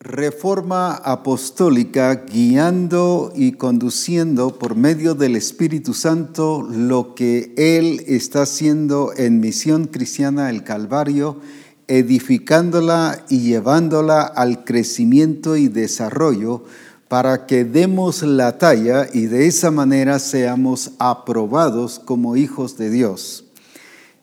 Reforma apostólica guiando y conduciendo por medio del Espíritu Santo lo que Él está haciendo en Misión Cristiana el Calvario, edificándola y llevándola al crecimiento y desarrollo para que demos la talla y de esa manera seamos aprobados como hijos de Dios.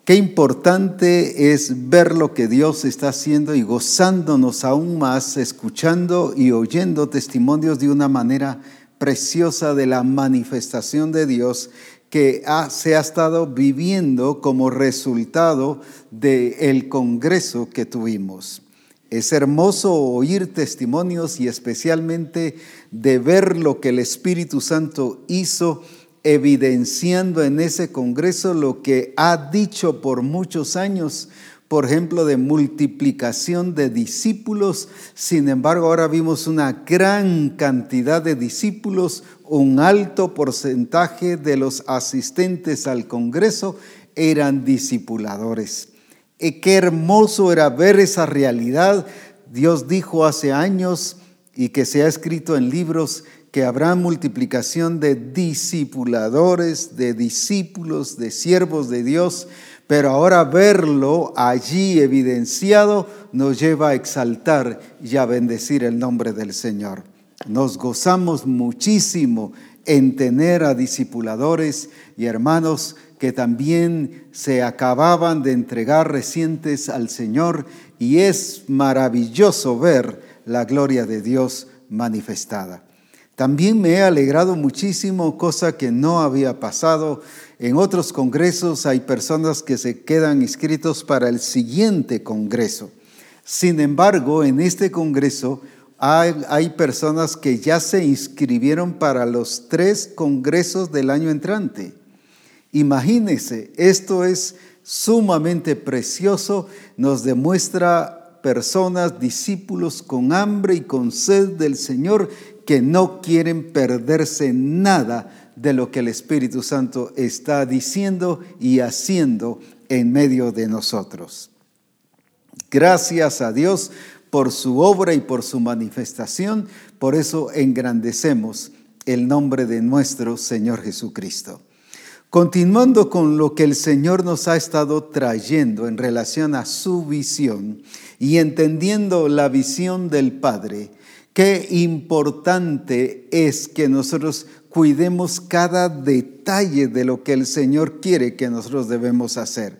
Qué importante es ver lo que Dios está haciendo y gozándonos aún más, escuchando y oyendo testimonios de una manera preciosa de la manifestación de Dios que se ha estado viviendo como resultado del el congreso que tuvimos. Es hermoso oír testimonios y especialmente de ver lo que el Espíritu Santo hizo evidenciando en ese Congreso lo que ha dicho por muchos años, por ejemplo, de multiplicación de discípulos. Sin embargo, ahora vimos una gran cantidad de discípulos, un alto porcentaje de los asistentes al Congreso eran discipuladores. Y qué hermoso era ver esa realidad. Dios dijo hace años y que se ha escrito en libros que habrá multiplicación de discipuladores, de discípulos, de siervos de Dios, pero ahora verlo allí evidenciado nos lleva a exaltar y a bendecir el nombre del Señor. Nos gozamos muchísimo en tener a discipuladores y hermanos que también se acababan de entregar recientes al Señor y es maravilloso ver la gloria de Dios manifestada. También me he alegrado muchísimo, cosa que no había pasado. En otros congresos hay personas que se quedan inscritos para el siguiente congreso. Sin embargo, en este congreso hay, personas que ya se inscribieron para los tres congresos del año entrante. Imagínense, esto es sumamente precioso, nos demuestra personas, discípulos con hambre y con sed del Señor que no quieren perderse nada de lo que el Espíritu Santo está diciendo y haciendo en medio de nosotros. Gracias a Dios por su obra y por su manifestación, por eso engrandecemos el nombre de nuestro Señor Jesucristo. Continuando con lo que el Señor nos ha estado trayendo en relación a su visión y entendiendo la visión del Padre, Qué importante es que nosotros cuidemos cada detalle de lo que el Señor quiere que nosotros debemos hacer.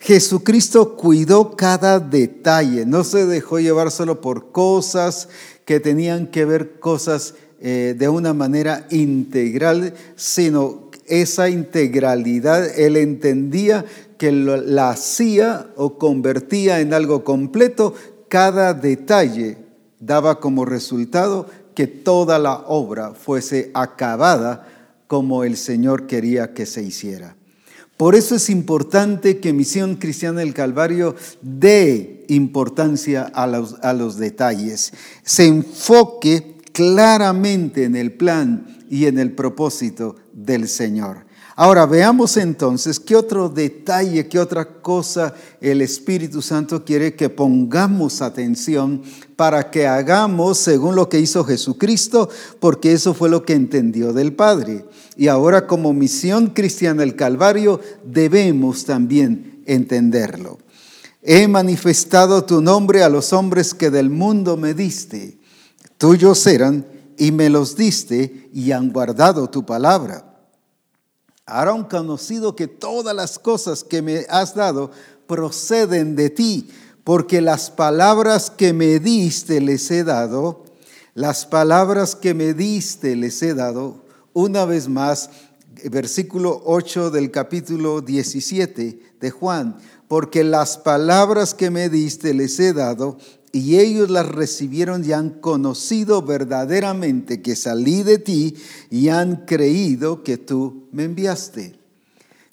Jesucristo cuidó cada detalle, no se dejó llevar solo por cosas que tenían que ver cosas eh, de una manera integral, sino esa integralidad, él entendía que la hacía o convertía en algo completo cada detalle daba como resultado que toda la obra fuese acabada como el Señor quería que se hiciera. Por eso es importante que Misión Cristiana del Calvario dé importancia a los, a los detalles, se enfoque claramente en el plan y en el propósito del Señor. Ahora veamos entonces qué otro detalle, qué otra cosa el Espíritu Santo quiere que pongamos atención para que hagamos según lo que hizo Jesucristo, porque eso fue lo que entendió del Padre. Y ahora como misión cristiana del Calvario debemos también entenderlo. He manifestado tu nombre a los hombres que del mundo me diste. Tuyos eran y me los diste y han guardado tu palabra un conocido que todas las cosas que me has dado proceden de ti, porque las palabras que me diste les he dado, las palabras que me diste les he dado, una vez más, versículo 8 del capítulo 17 de Juan, porque las palabras que me diste les he dado y ellos las recibieron y han conocido verdaderamente que salí de ti y han creído que tú me enviaste.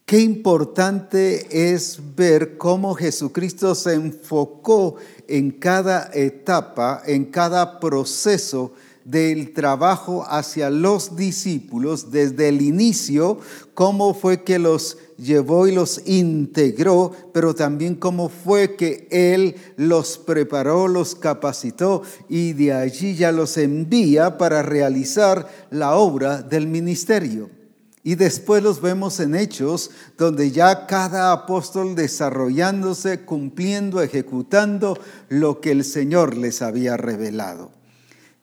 Qué importante es ver cómo Jesucristo se enfocó en cada etapa, en cada proceso del trabajo hacia los discípulos desde el inicio, cómo fue que los llevó y los integró, pero también cómo fue que Él los preparó, los capacitó y de allí ya los envía para realizar la obra del ministerio. Y después los vemos en Hechos, donde ya cada apóstol desarrollándose, cumpliendo, ejecutando lo que el Señor les había revelado.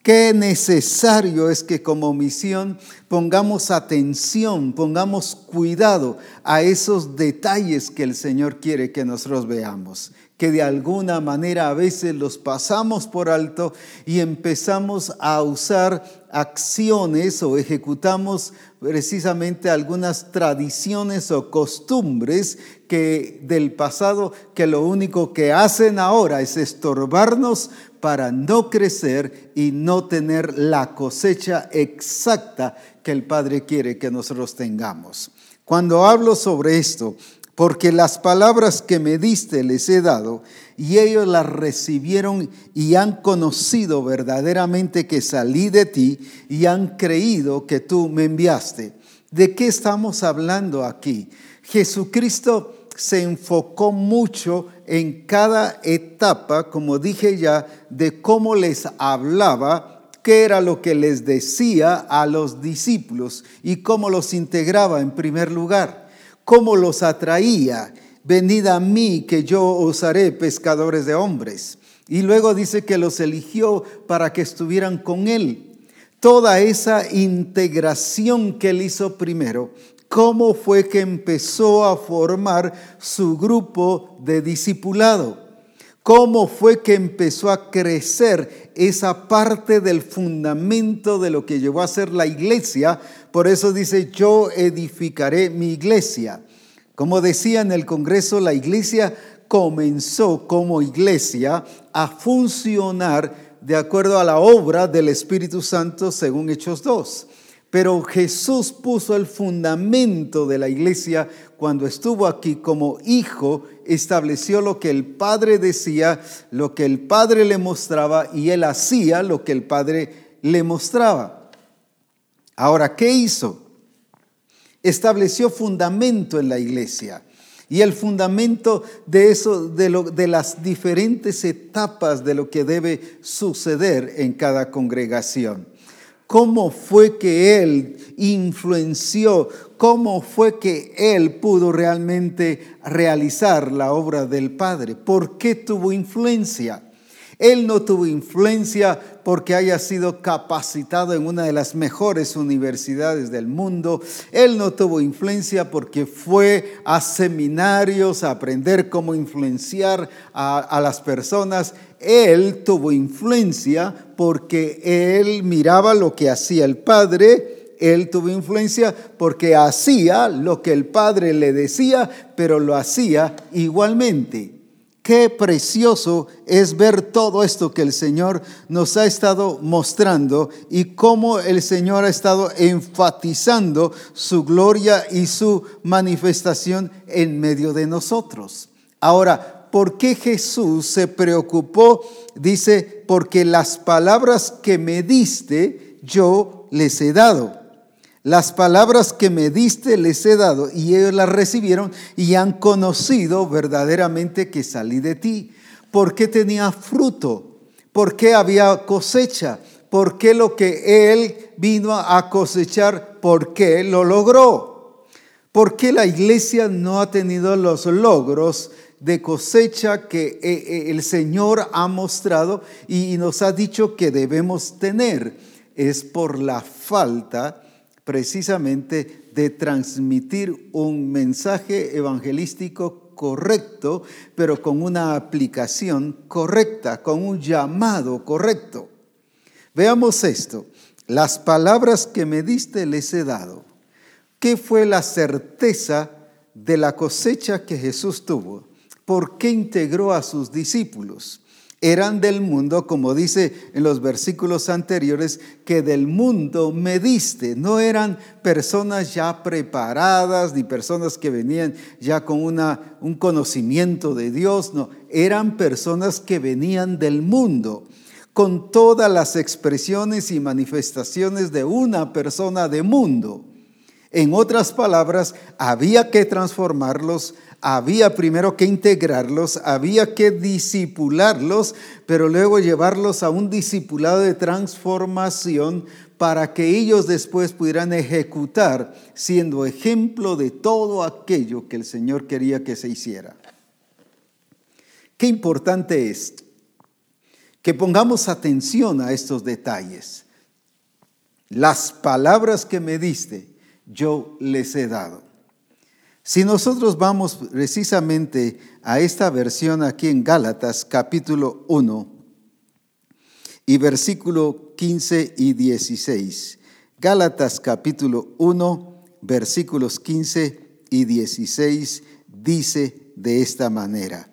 Qué necesario es que como misión pongamos atención, pongamos cuidado a esos detalles que el Señor quiere que nosotros veamos, que de alguna manera a veces los pasamos por alto y empezamos a usar acciones o ejecutamos precisamente algunas tradiciones o costumbres que del pasado que lo único que hacen ahora es estorbarnos para no crecer y no tener la cosecha exacta que el Padre quiere que nosotros tengamos. Cuando hablo sobre esto, porque las palabras que me diste les he dado, y ellos las recibieron y han conocido verdaderamente que salí de ti y han creído que tú me enviaste. ¿De qué estamos hablando aquí? Jesucristo se enfocó mucho en cada etapa, como dije ya, de cómo les hablaba, qué era lo que les decía a los discípulos y cómo los integraba en primer lugar, cómo los atraía. Venid a mí que yo os haré pescadores de hombres. Y luego dice que los eligió para que estuvieran con él. Toda esa integración que él hizo primero cómo fue que empezó a formar su grupo de discipulado, cómo fue que empezó a crecer esa parte del fundamento de lo que llevó a ser la iglesia. Por eso dice, yo edificaré mi iglesia. Como decía en el Congreso, la iglesia comenzó como iglesia a funcionar de acuerdo a la obra del Espíritu Santo según Hechos 2. Pero Jesús puso el fundamento de la iglesia cuando estuvo aquí como hijo, estableció lo que el Padre decía, lo que el Padre le mostraba y él hacía lo que el Padre le mostraba. Ahora, ¿qué hizo? Estableció fundamento en la iglesia. Y el fundamento de eso, de, las diferentes etapas de lo que debe suceder en cada congregación cómo fue que Él influenció, cómo fue que Él pudo realmente realizar la obra del Padre, por qué tuvo influencia. Él no tuvo influencia porque haya sido capacitado en una de las mejores universidades del mundo. Él no tuvo influencia porque fue a seminarios a aprender cómo influenciar a, las personas. Él tuvo influencia porque él miraba lo que hacía el Padre. Él tuvo influencia porque hacía lo que el Padre le decía, pero lo hacía igualmente. Qué precioso es ver todo esto que el Señor nos ha estado mostrando y cómo el Señor ha estado enfatizando su gloria y su manifestación en medio de nosotros. Ahora, ¿por qué Jesús se preocupó? Dice, porque las palabras que me diste, yo les he dado. Las palabras que me diste les he dado y ellos las recibieron y han conocido verdaderamente que salí de ti. ¿Por qué tenía fruto? ¿Por qué había cosecha? ¿Por qué lo que él vino a cosechar? ¿Por qué lo logró? ¿Por qué la iglesia no ha tenido los logros de cosecha que eh, eh, el Señor ha mostrado y nos ha dicho que debemos tener? Es por la falta precisamente de transmitir un mensaje evangelístico correcto, pero con una aplicación correcta, con un llamado correcto. Veamos esto. Las palabras que me diste les he dado. ¿Qué fue la certeza de la cosecha que Jesús tuvo? ¿Por qué integró a sus discípulos? eran del mundo, como dice en los versículos anteriores, que del mundo me diste. No eran personas ya preparadas ni personas que venían ya con una, un conocimiento de Dios, no, eran personas que venían del mundo con todas las expresiones y manifestaciones de una persona de mundo. En otras palabras, había que transformarlos, había primero que integrarlos, había que disipularlos, pero luego llevarlos a un discipulado de transformación para que ellos después pudieran ejecutar siendo ejemplo de todo aquello que el Señor quería que se hiciera. Qué importante es que pongamos atención a estos detalles. Las palabras que me diste, yo les he dado. Si nosotros vamos precisamente a esta versión aquí en Gálatas capítulo 1 y versículo 15 y 16. Gálatas capítulo 1 versículos 15 y 16 dice de esta manera.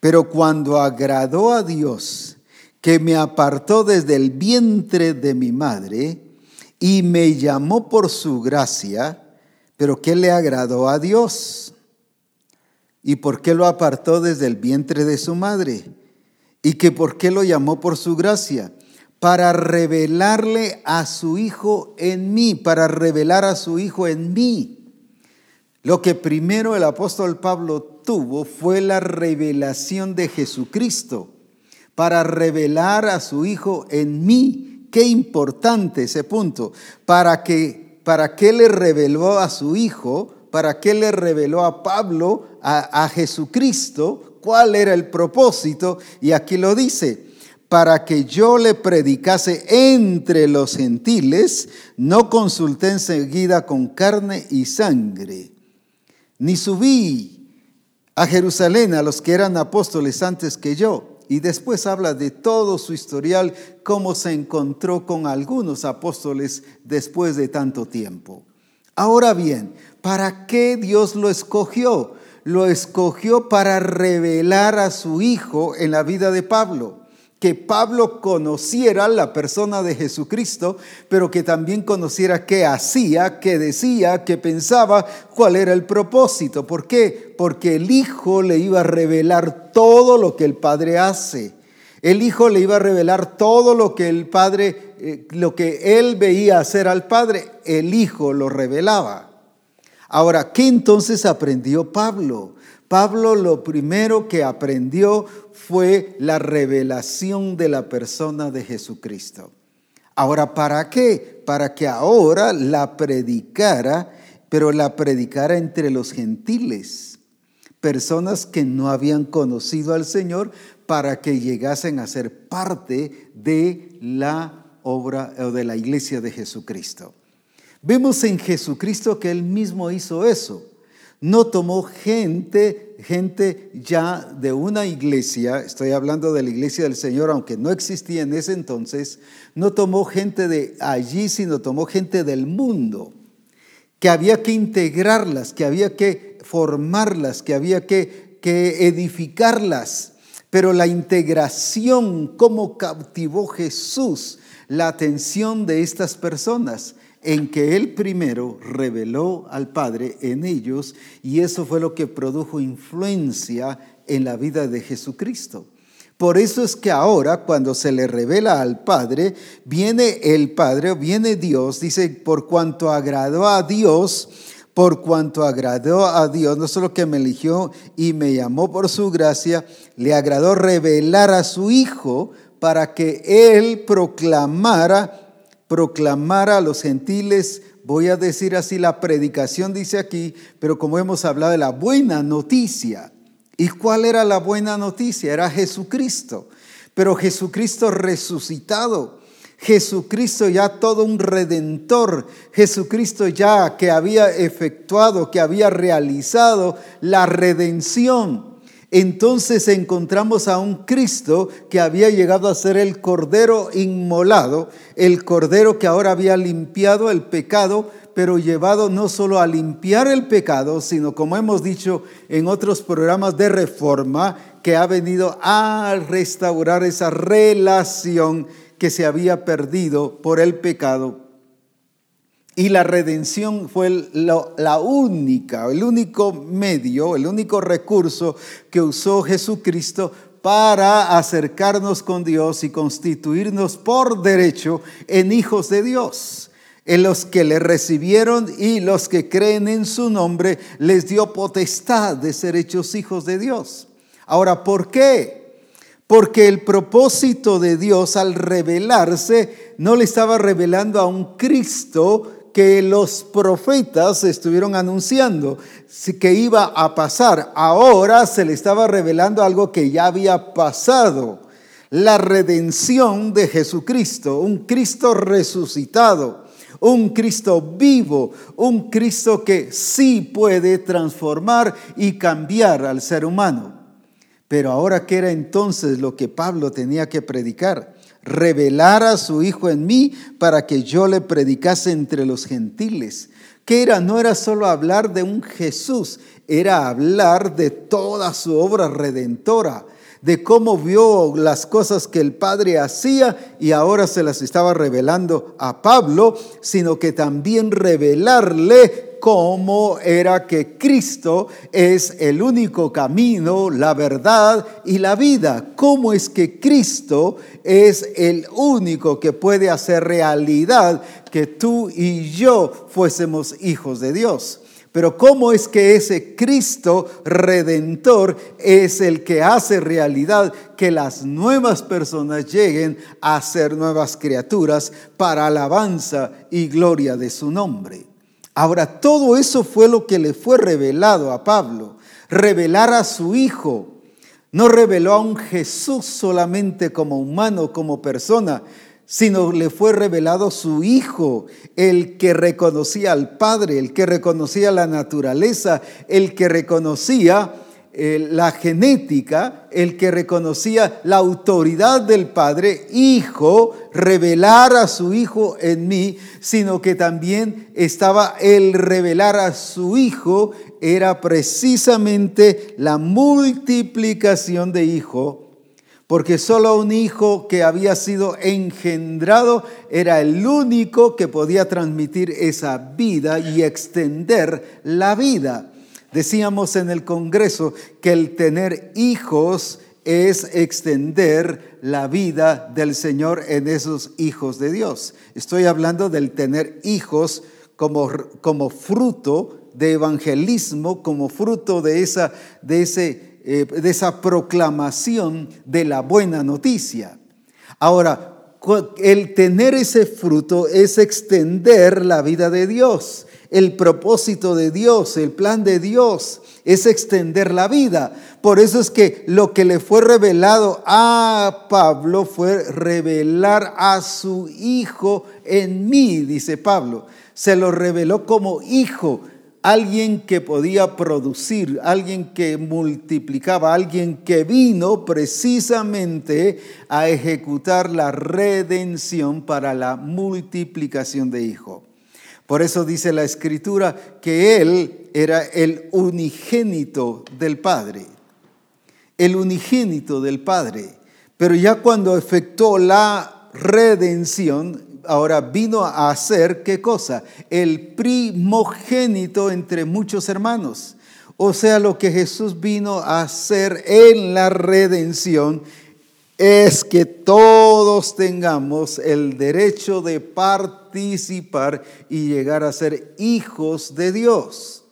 Pero cuando agradó a Dios, que me apartó desde el vientre de mi madre y me llamó por su gracia, pero ¿qué le agradó a Dios? ¿Y por qué lo apartó desde el vientre de su madre? ¿Y que por qué lo llamó por su gracia? Para revelarle a su Hijo en mí, para revelar a su Hijo en mí. Lo que primero el apóstol Pablo tuvo fue la revelación de Jesucristo, para revelar a su Hijo en mí. Qué importante ese punto. ¿Para que ¿Para qué le reveló a su Hijo? ¿Para qué le reveló a Pablo, a, Jesucristo? ¿Cuál era el propósito? Y aquí lo dice, para que yo le predicase entre los gentiles, no consulté enseguida con carne y sangre, ni subí a Jerusalén a los que eran apóstoles antes que yo y después habla de todo su historial, cómo se encontró con algunos apóstoles después de tanto tiempo. Ahora bien, ¿para qué Dios lo escogió? Lo escogió para revelar a su Hijo en la vida de Pablo que Pablo conociera la persona de Jesucristo, pero que también conociera qué hacía, qué decía, qué pensaba, cuál era el propósito. ¿Por qué? Porque el Hijo le iba a revelar todo lo que el Padre hace. El Hijo le iba a revelar todo lo que el Padre, eh, lo que él veía hacer al Padre, el Hijo lo revelaba. Ahora, ¿qué entonces aprendió Pablo? Pablo lo primero que aprendió fue la revelación de la persona de Jesucristo. Ahora, ¿para qué? Para que ahora la predicara, pero la predicara entre los gentiles, personas que no habían conocido al Señor, para que llegasen a ser parte de la obra o de la iglesia de Jesucristo. Vemos en Jesucristo que Él mismo hizo eso no tomó gente, gente ya de una iglesia, estoy hablando de la iglesia del Señor, aunque no existía en ese entonces, no tomó gente de allí, sino tomó gente del mundo, que había que integrarlas, que había que formarlas, que había que, que edificarlas. Pero la integración, cómo cautivó Jesús la atención de estas personas en que Él primero reveló al Padre en ellos y eso fue lo que produjo influencia en la vida de Jesucristo. Por eso es que ahora cuando se le revela al Padre, viene el Padre, viene Dios, dice, por cuanto agradó a Dios, por cuanto agradó a Dios, no solo que me eligió y me llamó por su gracia, le agradó revelar a su Hijo para que Él proclamara proclamar a los gentiles, voy a decir así, la predicación dice aquí, pero como hemos hablado de la buena noticia. ¿Y cuál era la buena noticia? Era Jesucristo. Pero Jesucristo resucitado. Jesucristo ya todo un redentor, Jesucristo ya que había efectuado, que había realizado la redención. Entonces encontramos a un Cristo que había llegado a ser el Cordero inmolado, el Cordero que ahora había limpiado el pecado, pero llevado no solo a limpiar el pecado, sino como hemos dicho en otros programas de reforma, que ha venido a restaurar esa relación que se había perdido por el pecado y la redención fue la única, el único medio, el único recurso que usó Jesucristo para acercarnos con Dios y constituirnos por derecho en hijos de Dios. En los que le recibieron y los que creen en su nombre, les dio potestad de ser hechos hijos de Dios. Ahora, ¿por qué? Porque el propósito de Dios al revelarse no le estaba revelando a un Cristo que los profetas estuvieron anunciando que iba a pasar. Ahora se le estaba revelando algo que ya había pasado. La redención de Jesucristo, un Cristo resucitado un Cristo vivo, un Cristo que sí puede transformar y cambiar al ser humano. Pero ahora, ¿qué era entonces lo que Pablo tenía que predicar? Revelar a su Hijo en mí para que yo le predicase entre los gentiles. ¿Qué era? No era solo hablar de un Jesús, era hablar de toda su obra redentora de cómo vio las cosas que el Padre hacía y ahora se las estaba revelando a Pablo, sino que también revelarle cómo era que Cristo es el único camino, la verdad y la vida. Cómo es que Cristo es el único que puede hacer realidad que tú y yo fuésemos hijos de Dios. Pero ¿cómo es que ese Cristo redentor es el que hace realidad que las nuevas personas lleguen a ser nuevas criaturas para alabanza y gloria de su nombre? Ahora, todo eso fue lo que le fue revelado a Pablo, revelar a su Hijo. No reveló a un Jesús solamente como humano, como persona, sino le fue revelado su Hijo, el que reconocía al Padre, el que reconocía la naturaleza, el que reconocía eh, la genética, el que reconocía la autoridad del Padre, Hijo, revelar a su Hijo en mí, sino que también estaba el revelar a su Hijo, era precisamente la multiplicación de Hijo porque solo un hijo que había sido engendrado era el único que podía transmitir esa vida y extender la vida. Decíamos en el Congreso que el tener hijos es extender la vida del Señor en esos hijos de Dios. Estoy hablando del tener hijos como, como fruto de evangelismo, como fruto de, esa, de ese eh, de esa proclamación de la buena noticia. Ahora, el tener ese fruto es extender la vida de Dios. El propósito de Dios, el plan de Dios es extender la vida. Por eso es que lo que le fue revelado a Pablo fue revelar a su hijo en mí, dice Pablo. Se lo reveló como hijo alguien que podía producir, alguien que multiplicaba, alguien que vino precisamente a ejecutar la redención para la multiplicación de hijos. Por eso dice la escritura que él era el unigénito del Padre, el unigénito del Padre. Pero ya cuando efectuó la redención, ahora vino a ser, ¿qué cosa? El primogénito entre muchos hermanos. O sea, lo que Jesús vino a hacer en la redención es que todos tengamos el derecho de participar y llegar a ser hijos de Dios.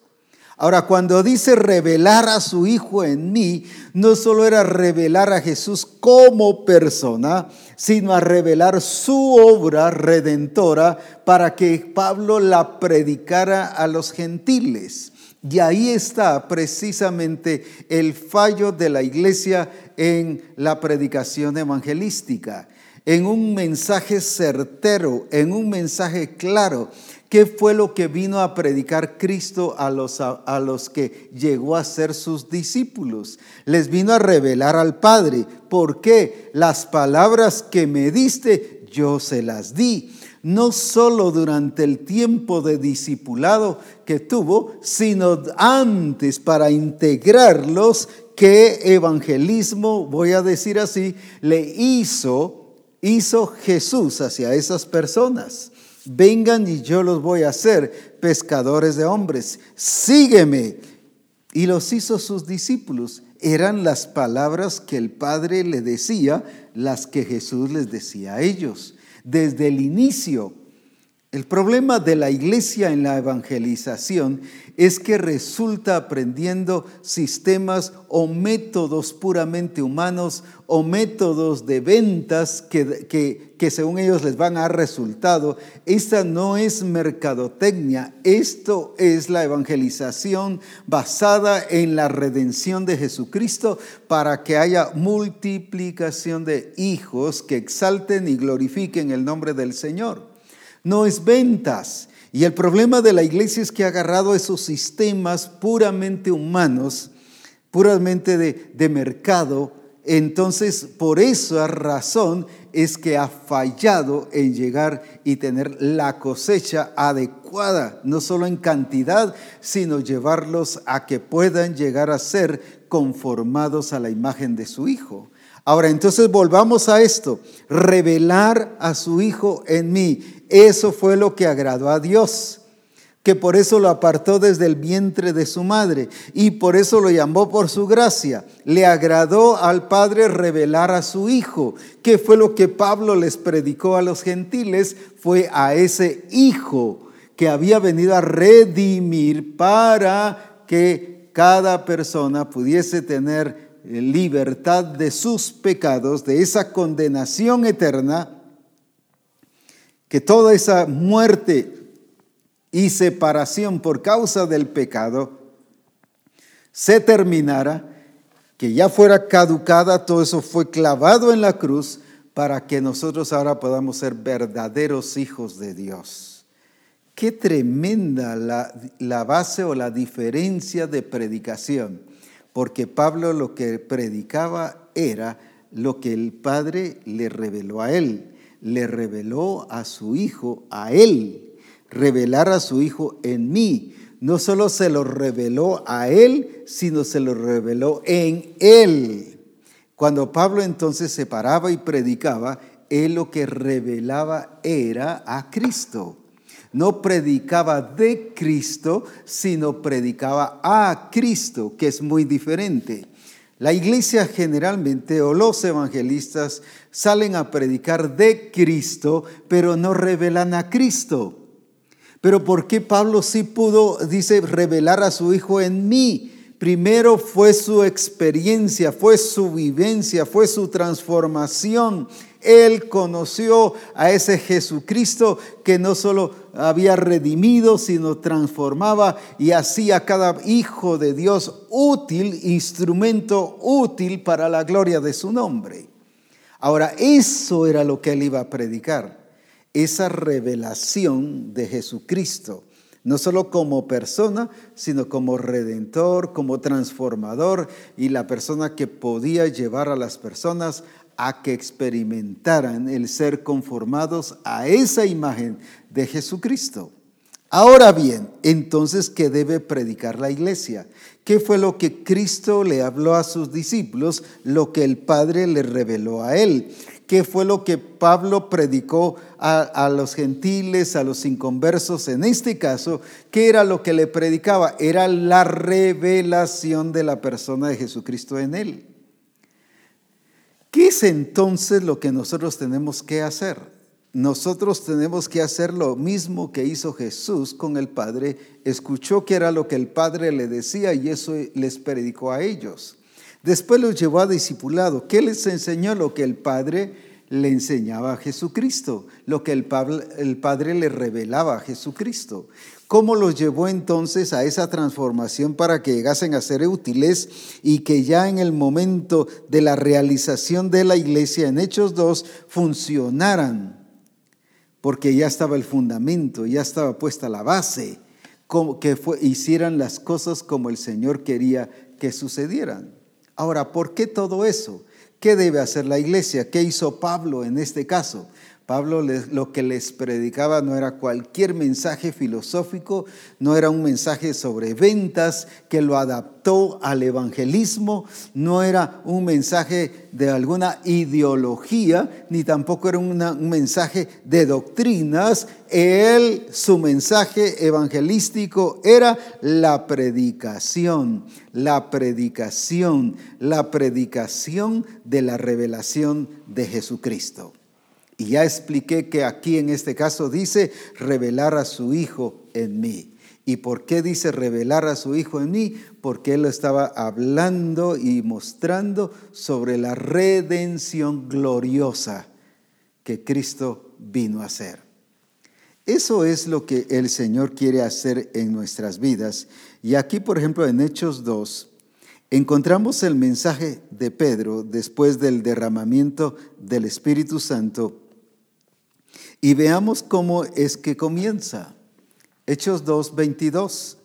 Ahora, cuando dice revelar a su Hijo en mí, no solo era revelar a Jesús como persona, sino a revelar su obra redentora para que Pablo la predicara a los gentiles. Y ahí está precisamente el fallo de la iglesia en la predicación evangelística, en un mensaje certero, en un mensaje claro ¿Qué fue lo que vino a predicar Cristo a los, a, los que llegó a ser sus discípulos? Les vino a revelar al Padre. ¿Por qué? Las palabras que me diste, yo se las di. No solo durante el tiempo de discipulado que tuvo, sino antes para integrarlos, que evangelismo, voy a decir así, le hizo, hizo Jesús hacia esas personas vengan y yo los voy a hacer pescadores de hombres, sígueme. Y los hizo sus discípulos. Eran las palabras que el Padre le decía, las que Jesús les decía a ellos. Desde el inicio, El problema de la iglesia en la evangelización es que resulta aprendiendo sistemas o métodos puramente humanos o métodos de ventas que, que, según ellos les van a dar resultado. Esta no es mercadotecnia, esto es la evangelización basada en la redención de Jesucristo para que haya multiplicación de hijos que exalten y glorifiquen el nombre del Señor no es ventas. Y el problema de la iglesia es que ha agarrado esos sistemas puramente humanos, puramente de, mercado. Entonces, por esa razón es que ha fallado en llegar y tener la cosecha adecuada, no solo en cantidad, sino llevarlos a que puedan llegar a ser conformados a la imagen de su Hijo. Ahora, entonces volvamos a esto, revelar a su Hijo en mí. Eso fue lo que agradó a Dios, que por eso lo apartó desde el vientre de su madre y por eso lo llamó por su gracia. Le agradó al Padre revelar a su Hijo, que fue lo que Pablo les predicó a los gentiles, fue a ese Hijo que había venido a redimir para que cada persona pudiese tener libertad de sus pecados, de esa condenación eterna, que toda esa muerte y separación por causa del pecado se terminara, que ya fuera caducada, todo eso fue clavado en la cruz para que nosotros ahora podamos ser verdaderos hijos de Dios. Qué tremenda la, la base o la diferencia de predicación porque Pablo lo que predicaba era lo que el Padre le reveló a él, le reveló a su Hijo, a él, revelar a su Hijo en mí. No solo se lo reveló a él, sino se lo reveló en él. Cuando Pablo entonces se paraba y predicaba, él lo que revelaba era a Cristo no predicaba de Cristo, sino predicaba a Cristo, que es muy diferente. La iglesia generalmente o los evangelistas salen a predicar de Cristo, pero no revelan a Cristo. Pero ¿por qué Pablo sí pudo, dice, revelar a su Hijo en mí? Primero fue su experiencia, fue su vivencia, fue su transformación él conoció a ese Jesucristo que no solo había redimido, sino transformaba y hacía a cada hijo de Dios útil, instrumento útil para la gloria de su nombre. Ahora, eso era lo que él iba a predicar, esa revelación de Jesucristo no solo como persona, sino como redentor, como transformador y la persona que podía llevar a las personas a que experimentaran el ser conformados a esa imagen de Jesucristo. Ahora bien, entonces, ¿qué debe predicar la iglesia? ¿Qué fue lo que Cristo le habló a sus discípulos, lo que el Padre le reveló a él? ¿Qué fue lo que Pablo predicó a, los gentiles, a los inconversos? En este caso, ¿qué era lo que le predicaba? Era la revelación de la persona de Jesucristo en él. ¿Qué es entonces lo que nosotros tenemos que hacer? Nosotros tenemos que hacer lo mismo que hizo Jesús con el Padre. Escuchó que era lo que el Padre le decía y eso les predicó a ellos. Después los llevó a discipulado. ¿Qué les enseñó? Lo que el Padre le enseñaba a Jesucristo, lo que el el Padre le revelaba a Jesucristo. ¿Cómo los llevó entonces a esa transformación para que llegasen a ser útiles y que ya en el momento de la realización de la iglesia en Hechos 2 funcionaran? Porque ya estaba el fundamento, ya estaba puesta la base, que hicieran las cosas como el Señor quería que sucedieran. Ahora, ¿por qué todo eso? ¿Qué debe hacer la iglesia? ¿Qué hizo Pablo en este caso? Pablo lo que les predicaba no era cualquier mensaje filosófico, no era un mensaje sobre ventas que lo adaptó al evangelismo, no era un mensaje de alguna ideología, ni tampoco era un mensaje de doctrinas. Él, su mensaje evangelístico era la predicación, la predicación, la predicación de la revelación de Jesucristo. Y ya expliqué que aquí en este caso dice revelar a su Hijo en mí. ¿Y por qué dice revelar a su Hijo en mí? Porque Él estaba hablando y mostrando sobre la redención gloriosa que Cristo vino a hacer. Eso es lo que el Señor quiere hacer en nuestras vidas. Y aquí, por ejemplo, en Hechos 2, encontramos el mensaje de Pedro después del derramamiento del Espíritu Santo. Y veamos cómo es que comienza. Hechos 2, 22.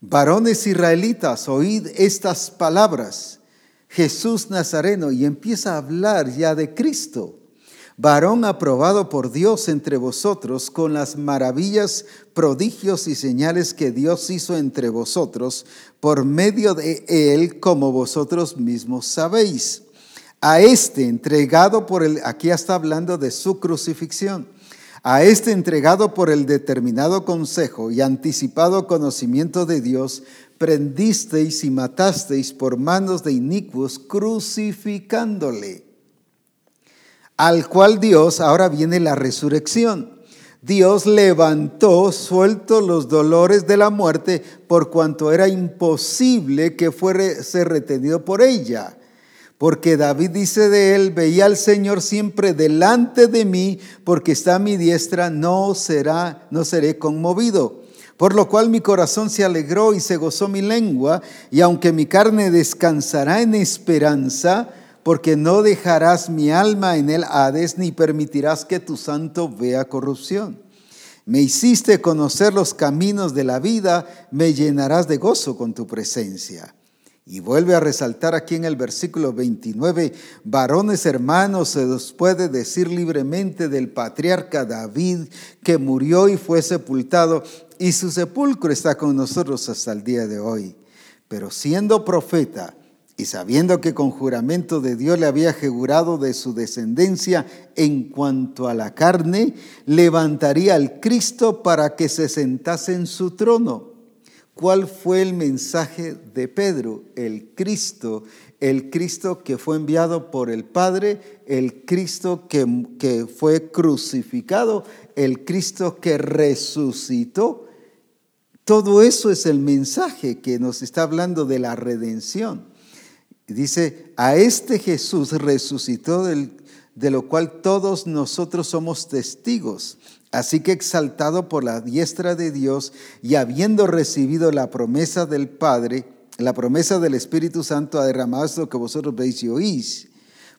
Varones israelitas, oíd estas palabras. Jesús Nazareno, y empieza a hablar ya de Cristo. Varón aprobado por Dios entre vosotros con las maravillas, prodigios y señales que Dios hizo entre vosotros por medio de él, como vosotros mismos sabéis. A este entregado por el, aquí está hablando de su crucifixión a este entregado por el determinado consejo y anticipado conocimiento de Dios, prendisteis y matasteis por manos de inicuos, crucificándole. Al cual Dios, ahora viene la resurrección. Dios levantó, suelto los dolores de la muerte, por cuanto era imposible que fuera ser retenido por ella porque David dice de él, veía al Señor siempre delante de mí, porque está a mi diestra, no será, no seré conmovido. Por lo cual mi corazón se alegró y se gozó mi lengua, y aunque mi carne descansará en esperanza, porque no dejarás mi alma en el Hades, ni permitirás que tu santo vea corrupción. Me hiciste conocer los caminos de la vida, me llenarás de gozo con tu presencia. Y vuelve a resaltar aquí en el versículo 29, varones hermanos, se los puede decir libremente del patriarca David que murió y fue sepultado, y su sepulcro está con nosotros hasta el día de hoy. Pero siendo profeta y sabiendo que con juramento de Dios le había jurado de su descendencia en cuanto a la carne, levantaría al Cristo para que se sentase en su trono ¿Cuál fue el mensaje de Pedro? El Cristo, el Cristo que fue enviado por el Padre, el Cristo que, que fue crucificado, el Cristo que resucitó. Todo eso es el mensaje que nos está hablando de la redención. Dice, a este Jesús resucitó de lo cual todos nosotros somos testigos. Así que exaltado por la diestra de Dios y habiendo recibido la promesa del Padre, la promesa del Espíritu Santo ha derramado esto que vosotros veis y oís.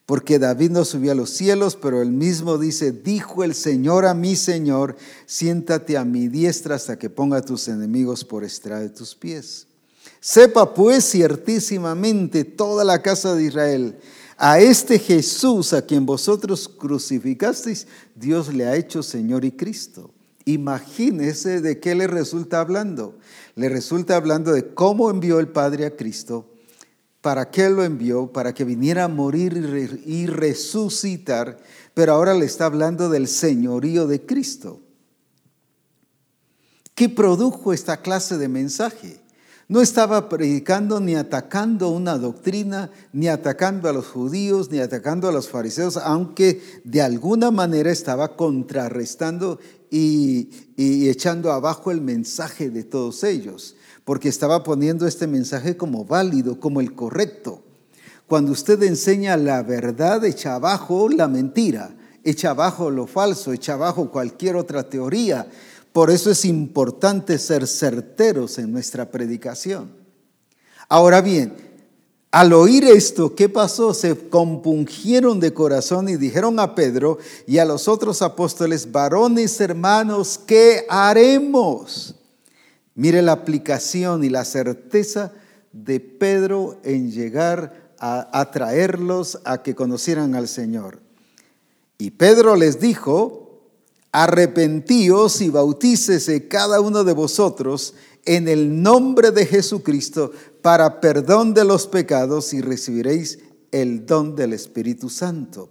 Porque David no subió a los cielos, pero él mismo dice, dijo el Señor a mi Señor, siéntate a mi diestra hasta que ponga a tus enemigos por estrada de tus pies. Sepa pues ciertísimamente toda la casa de Israel a este Jesús a quien vosotros crucificasteis, Dios le ha hecho Señor y Cristo. Imagínese de qué le resulta hablando. Le resulta hablando de cómo envió el Padre a Cristo, para qué lo envió, para que viniera a morir y resucitar, pero ahora le está hablando del señorío de Cristo. ¿Qué produjo esta clase de mensaje? No estaba predicando ni atacando una doctrina, ni atacando a los judíos, ni atacando a los fariseos, aunque de alguna manera estaba contrarrestando y, echando abajo el mensaje de todos ellos, porque estaba poniendo este mensaje como válido, como el correcto. Cuando usted enseña la verdad, echa abajo la mentira, echa abajo lo falso, echa abajo cualquier otra teoría por eso es importante ser certeros en nuestra predicación. Ahora bien, al oír esto, ¿qué pasó? Se compungieron de corazón y dijeron a Pedro y a los otros apóstoles, varones hermanos, ¿qué haremos? Mire la aplicación y la certeza de Pedro en llegar a atraerlos a que conocieran al Señor. Y Pedro les dijo, arrepentíos y bautícese cada uno de vosotros en el nombre de Jesucristo para perdón de los pecados y recibiréis el don del Espíritu Santo.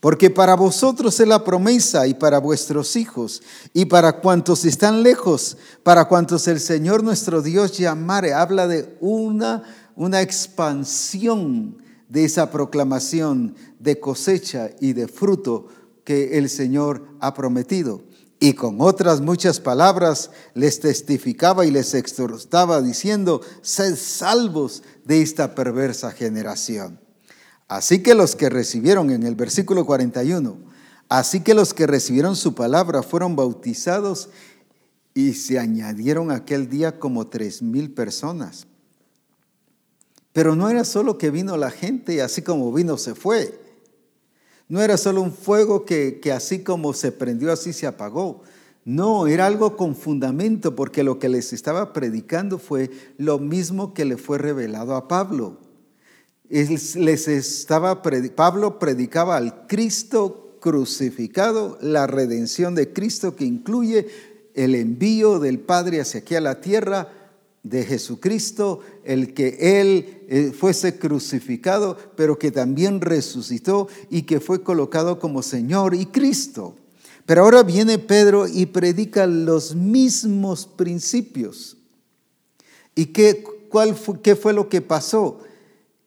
Porque para vosotros es la promesa y para vuestros hijos y para cuantos están lejos, para cuantos el Señor nuestro Dios llamare. Habla de una, una expansión de esa proclamación de cosecha y de fruto que el Señor ha prometido. Y con otras muchas palabras les testificaba y les exhortaba diciendo, sed salvos de esta perversa generación. Así que los que recibieron en el versículo 41, así que los que recibieron su palabra fueron bautizados y se añadieron aquel día como tres mil personas. Pero no era solo que vino la gente y así como vino se fue. No era solo un fuego que, que así como se prendió, así se apagó. No, era algo con fundamento, porque lo que les estaba predicando fue lo mismo que le fue revelado a Pablo. Les estaba, Pablo predicaba al Cristo crucificado, la redención de Cristo que incluye el envío del Padre hacia aquí a la tierra de Jesucristo, el que Él eh, fuese crucificado, pero que también resucitó y que fue colocado como Señor y Cristo. Pero ahora viene Pedro y predica los mismos principios. ¿Y qué, cuál qué fue lo que pasó?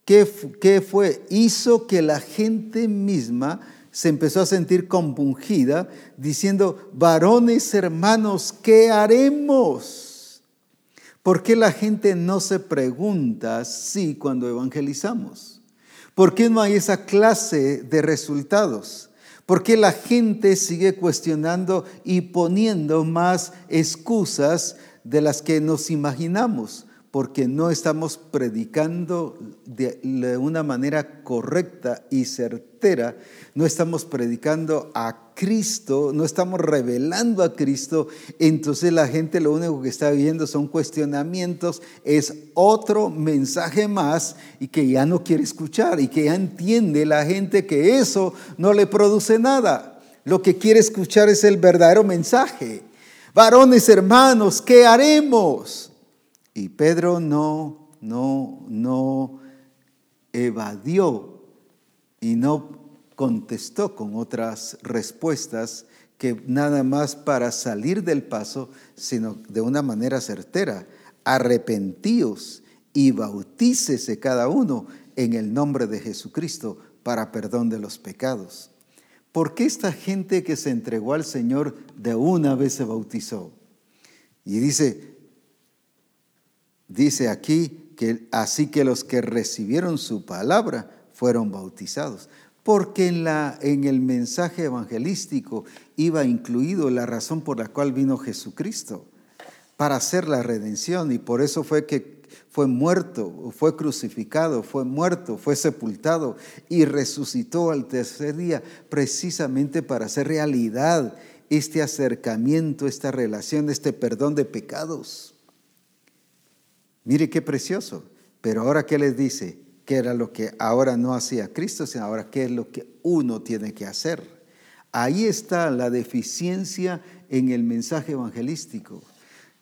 ¿Qué, ¿Qué fue? Hizo que la gente misma se empezó a sentir compungida, diciendo, varones hermanos, ¿qué haremos? ¿Por qué la gente no se pregunta si cuando evangelizamos? ¿Por qué no hay esa clase de resultados? ¿Por qué la gente sigue cuestionando y poniendo más excusas de las que nos imaginamos? Porque no estamos predicando de una manera correcta y certera, no estamos predicando a Cristo, no estamos revelando a Cristo, entonces la gente lo único que está viendo son cuestionamientos, es otro mensaje más y que ya no quiere escuchar y que ya entiende la gente que eso no le produce nada. Lo que quiere escuchar es el verdadero mensaje. Varones hermanos, ¿qué haremos? Y Pedro no, no, no evadió y no contestó con otras respuestas que nada más para salir del paso, sino de una manera certera. Arrepentíos y bautícese cada uno en el nombre de Jesucristo para perdón de los pecados. ¿Por qué esta gente que se entregó al Señor de una vez se bautizó? Y dice, dice aquí que así que los que recibieron su palabra fueron bautizados porque en, la, en el mensaje evangelístico iba incluido la razón por la cual vino Jesucristo, para hacer la redención, y por eso fue que fue muerto, fue crucificado, fue muerto, fue sepultado y resucitó al tercer día, precisamente para hacer realidad este acercamiento, esta relación, este perdón de pecados. Mire qué precioso. Pero ahora, ¿qué les dice? qué era lo que ahora no hacía Cristo, sino ahora qué es lo que uno tiene que hacer. Ahí está la deficiencia en el mensaje evangelístico.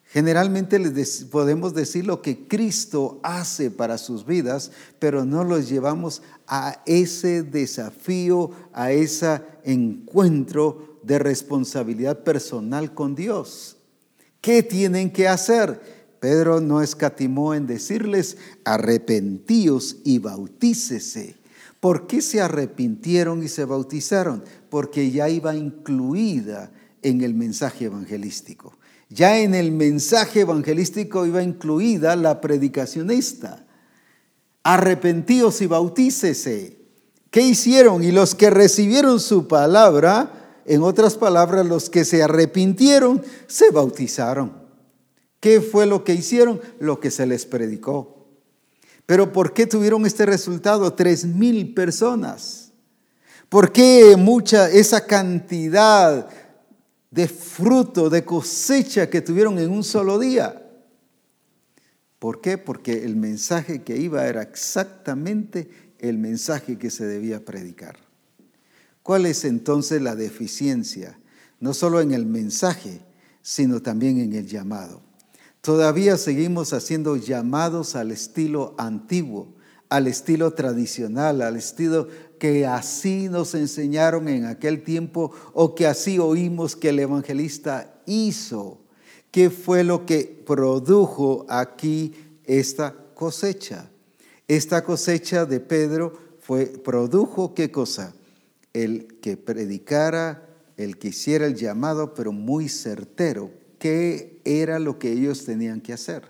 Generalmente les podemos decir lo que Cristo hace para sus vidas, pero no los llevamos a ese desafío, a ese encuentro de responsabilidad personal con Dios. ¿Qué tienen que hacer? Pedro no escatimó en decirles, arrepentíos y bautícese. ¿Por qué se arrepintieron y se bautizaron? Porque ya iba incluida en el mensaje evangelístico. Ya en el mensaje evangelístico iba incluida la predicacionista. Arrepentíos y bautícese. ¿Qué hicieron? Y los que recibieron su palabra, en otras palabras, los que se arrepintieron, se bautizaron. ¿Qué fue lo que hicieron? Lo que se les predicó. Pero ¿por qué tuvieron este resultado? Tres mil personas. ¿Por qué mucha esa cantidad de fruto, de cosecha que tuvieron en un solo día? ¿Por qué? Porque el mensaje que iba era exactamente el mensaje que se debía predicar. ¿Cuál es entonces la deficiencia? No solo en el mensaje, sino también en el llamado. Todavía seguimos haciendo llamados al estilo antiguo, al estilo tradicional, al estilo que así nos enseñaron en aquel tiempo o que así oímos que el evangelista hizo. ¿Qué fue lo que produjo aquí esta cosecha? Esta cosecha de Pedro fue, produjo qué cosa? el que predicara, el que hiciera el llamado, pero muy certero, qué era lo que ellos tenían que hacer.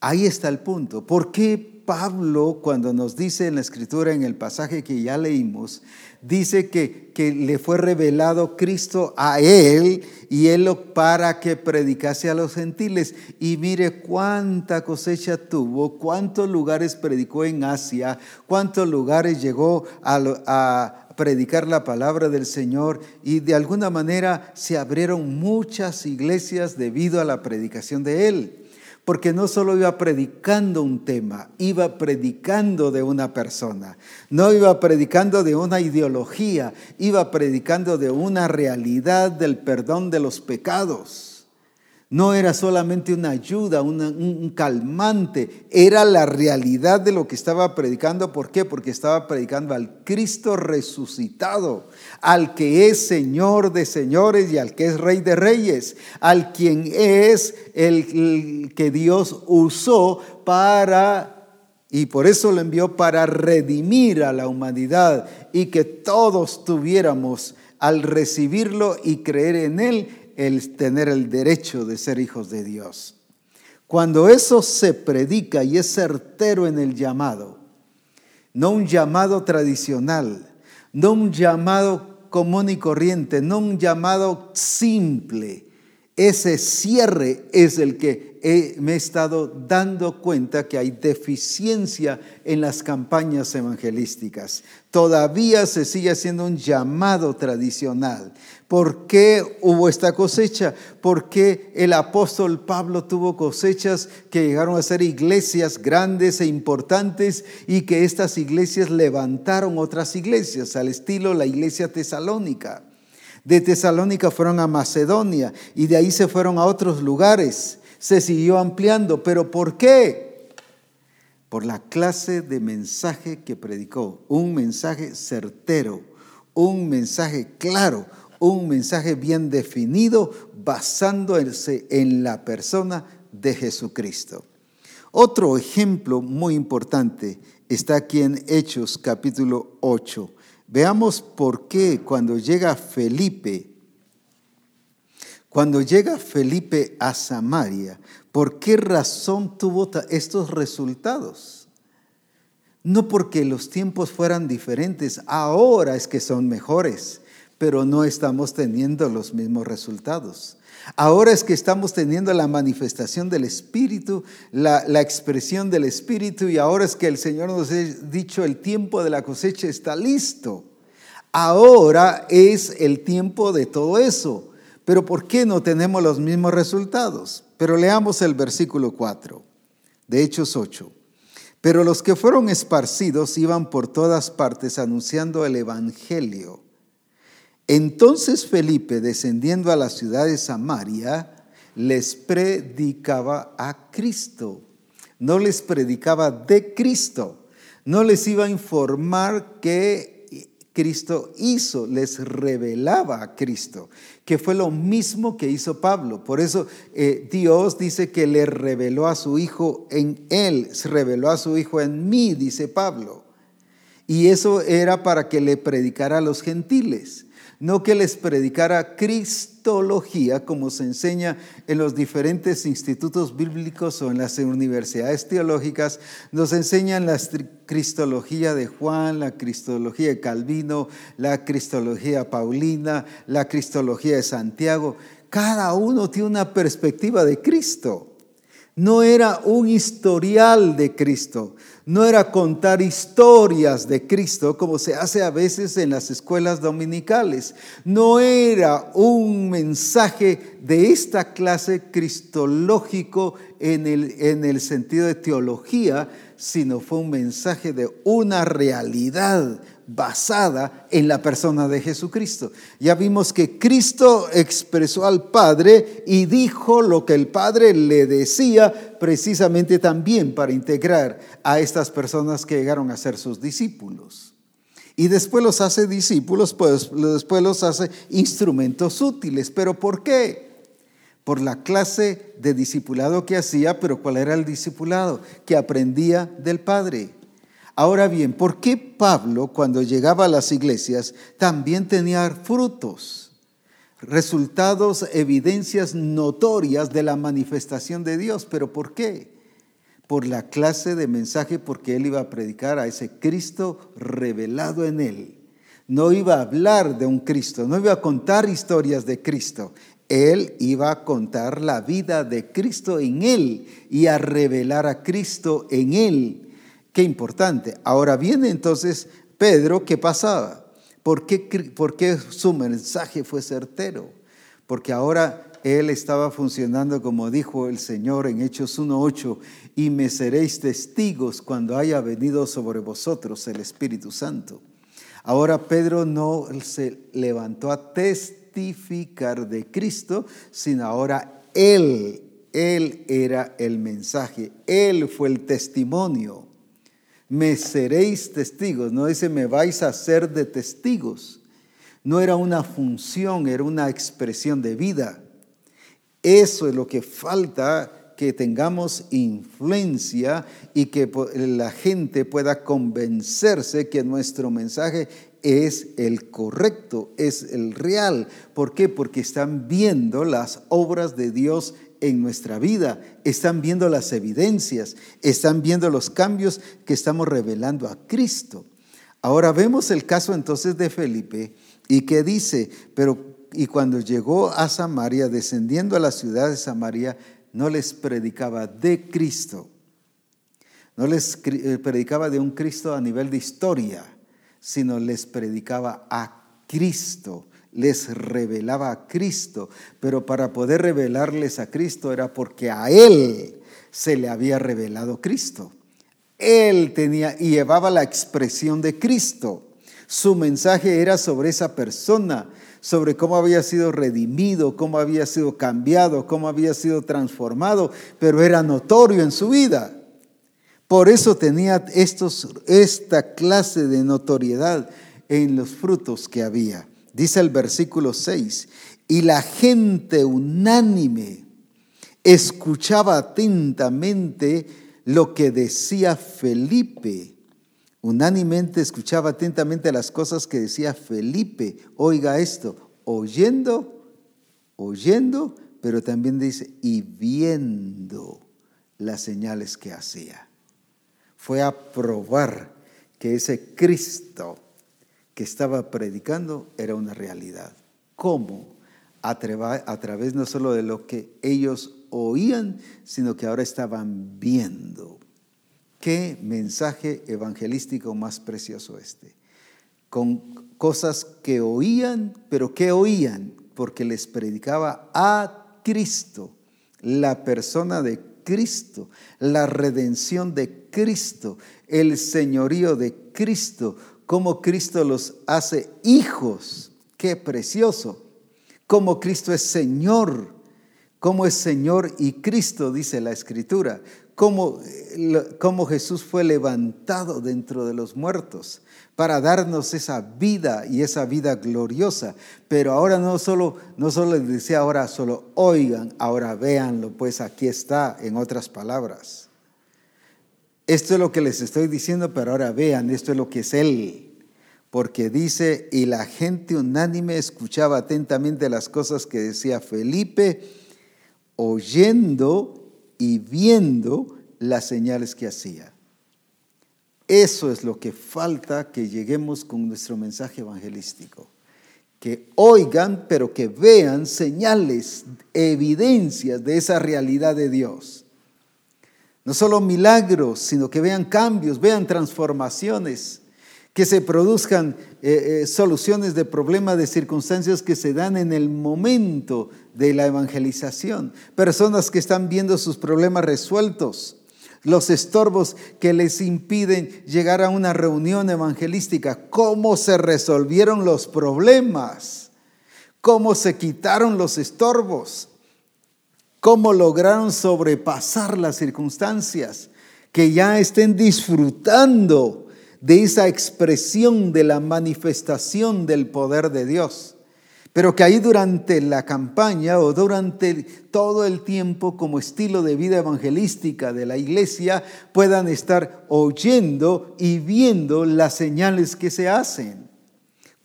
Ahí está el punto. ¿Por qué Pablo, cuando nos dice en la escritura, en el pasaje que ya leímos, dice que, que le fue revelado Cristo a él y él para que predicase a los gentiles. Y mire cuánta cosecha tuvo, cuántos lugares predicó en Asia, cuántos lugares llegó a predicar la palabra del Señor y de alguna manera se abrieron muchas iglesias debido a la predicación de él porque no solo iba predicando un tema, iba predicando de una persona, no iba predicando de una ideología, iba predicando de una realidad del perdón de los pecados. No era solamente una ayuda, un calmante, era la realidad de lo que estaba predicando. ¿Por qué? Porque estaba predicando al Cristo resucitado, al que es Señor de señores y al que es Rey de reyes, al quien es el, que Dios usó para y por eso lo envió para redimir a la humanidad y que todos tuviéramos al recibirlo y creer en Él el tener el derecho de ser hijos de Dios. Cuando eso se predica y es certero en el llamado, no un llamado tradicional, no un llamado común y corriente, no un llamado simple, ese cierre es el que me he estado dando cuenta que hay deficiencia en las campañas evangelísticas. Todavía se sigue haciendo un llamado tradicional. ¿Por qué hubo esta cosecha? ¿Por qué el apóstol Pablo tuvo cosechas que llegaron a ser iglesias grandes e importantes y que estas iglesias levantaron otras iglesias al estilo la iglesia tesalónica? De Tesalónica fueron a Macedonia y de ahí se fueron a otros lugares. Se siguió ampliando. ¿Pero por qué? Por la clase de mensaje que predicó. Un mensaje certero, un mensaje claro, un mensaje bien definido basándose en la persona de Jesucristo. Otro ejemplo muy importante está aquí en Hechos capítulo 8 Veamos por qué cuando llega Felipe, cuando llega Felipe a Samaria, ¿por qué razón tuvo estos resultados? No porque los tiempos fueran diferentes, ahora es que son mejores, pero no estamos teniendo los mismos resultados. Ahora es que estamos teniendo la manifestación del Espíritu, la, la, expresión del Espíritu, y ahora es que el Señor nos ha dicho el tiempo de la cosecha está listo. Ahora es el tiempo de todo eso. Pero ¿por qué no tenemos los mismos resultados? Pero leamos el versículo 4 de Hechos 8. Pero los que fueron esparcidos iban por todas partes anunciando el Evangelio entonces Felipe, descendiendo a la ciudad de Samaria, les predicaba a Cristo. No les predicaba de Cristo. No les iba a informar que Cristo hizo, les revelaba a Cristo, que fue lo mismo que hizo Pablo. Por eso eh, Dios dice que le reveló a su Hijo en él, se reveló a su Hijo en mí, dice Pablo. Y eso era para que le predicara a los gentiles no que les predicara cristología como se enseña en los diferentes institutos bíblicos o en las universidades teológicas, nos enseñan la cristología de Juan, la cristología de Calvino, la cristología paulina, la cristología de Santiago. Cada uno tiene una perspectiva de Cristo. No era un historial de Cristo, no era contar historias de Cristo como se hace a veces en las escuelas dominicales. No era un mensaje de esta clase cristológico en el, en el sentido de teología, sino fue un mensaje de una realidad basada en la persona de Jesucristo. Ya vimos que Cristo expresó al Padre y dijo lo que el Padre le decía precisamente también para integrar a estas personas que llegaron a ser sus discípulos. Y después los hace discípulos, pues después los hace instrumentos útiles. ¿Pero por qué? Por la clase de discipulado que hacía, pero ¿cuál era el discipulado? Que aprendía del Padre Ahora bien, ¿por qué Pablo cuando llegaba a las iglesias también tenía frutos? Resultados, evidencias notorias de la manifestación de Dios. ¿Pero por qué? Por la clase de mensaje, porque él iba a predicar a ese Cristo revelado en él. No iba a hablar de un Cristo, no iba a contar historias de Cristo. Él iba a contar la vida de Cristo en él y a revelar a Cristo en él. Qué importante. Ahora viene entonces Pedro, ¿qué pasaba? ¿Por qué, ¿Por qué, su mensaje fue certero? Porque ahora él estaba funcionando como dijo el Señor en Hechos 1.8, y me seréis testigos cuando haya venido sobre vosotros el Espíritu Santo. Ahora Pedro no se levantó a testificar de Cristo, sino ahora Él, Él era el mensaje, Él fue el testimonio. Me seréis testigos, no dice me vais a ser de testigos. No era una función, era una expresión de vida. Eso es lo que falta que tengamos influencia y que la gente pueda convencerse que nuestro mensaje es el correcto, es el real. ¿Por qué? Porque están viendo las obras de Dios en nuestra vida, están viendo las evidencias, están viendo los cambios que estamos revelando a Cristo. Ahora vemos el caso entonces de Felipe y que dice, pero y cuando llegó a Samaria, descendiendo a la ciudad de Samaria, no les predicaba de Cristo, no les eh, predicaba de un Cristo a nivel de historia, sino les predicaba a Cristo, les revelaba a Cristo. Pero para poder revelarles a Cristo era porque a Él se le había revelado Cristo. Él tenía y llevaba la expresión de Cristo. Su mensaje era sobre esa persona, sobre cómo había sido redimido, cómo había sido cambiado, cómo había sido transformado, pero era notorio en su vida. Por eso tenía estos, esta clase de notoriedad en los frutos que había. Dice el versículo 6, y la gente unánime escuchaba atentamente lo que decía Felipe. Unánimemente escuchaba atentamente las cosas que decía Felipe. Oiga esto, oyendo, oyendo, pero también dice, y viendo las señales que hacía fue a probar que ese Cristo que estaba predicando era una realidad. ¿Cómo? A, a través no solo de lo que ellos oían, sino que ahora estaban viendo. Qué mensaje evangelístico más precioso este. Con cosas que oían, pero que oían, porque les predicaba a Cristo, la persona de Cristo, la redención de Cristo, el señorío de Cristo, cómo Cristo los hace hijos. Qué precioso. Cómo Cristo es Señor, cómo es Señor y Cristo, dice la Escritura. Cómo, cómo Jesús fue levantado dentro de los muertos para darnos esa vida y esa vida gloriosa. Pero ahora no solo, no solo les decía ahora solo oigan, ahora véanlo, pues aquí está, en otras palabras. Esto es lo que les estoy diciendo, pero ahora vean, esto es lo que es Él. Porque dice, y la gente unánime escuchaba atentamente las cosas que decía Felipe, oyendo y viendo las señales que hacía. Eso es lo que falta que lleguemos con nuestro mensaje evangelístico. Que oigan, pero que vean señales, evidencias de esa realidad de Dios. No solo milagros, sino que vean cambios, vean transformaciones, que se produzcan eh, eh, soluciones de problemas, de circunstancias que se dan en el momento de la evangelización. Personas que están viendo sus problemas resueltos los estorbos que les impiden llegar a una reunión evangelística, cómo se resolvieron los problemas, cómo se quitaron los estorbos, cómo lograron sobrepasar las circunstancias, que ya estén disfrutando de esa expresión de la manifestación del poder de Dios. pero que ahí durante la campaña o durante todo el tiempo como estilo de vida evangelística de la iglesia puedan estar oyendo y viendo las señales que se hacen.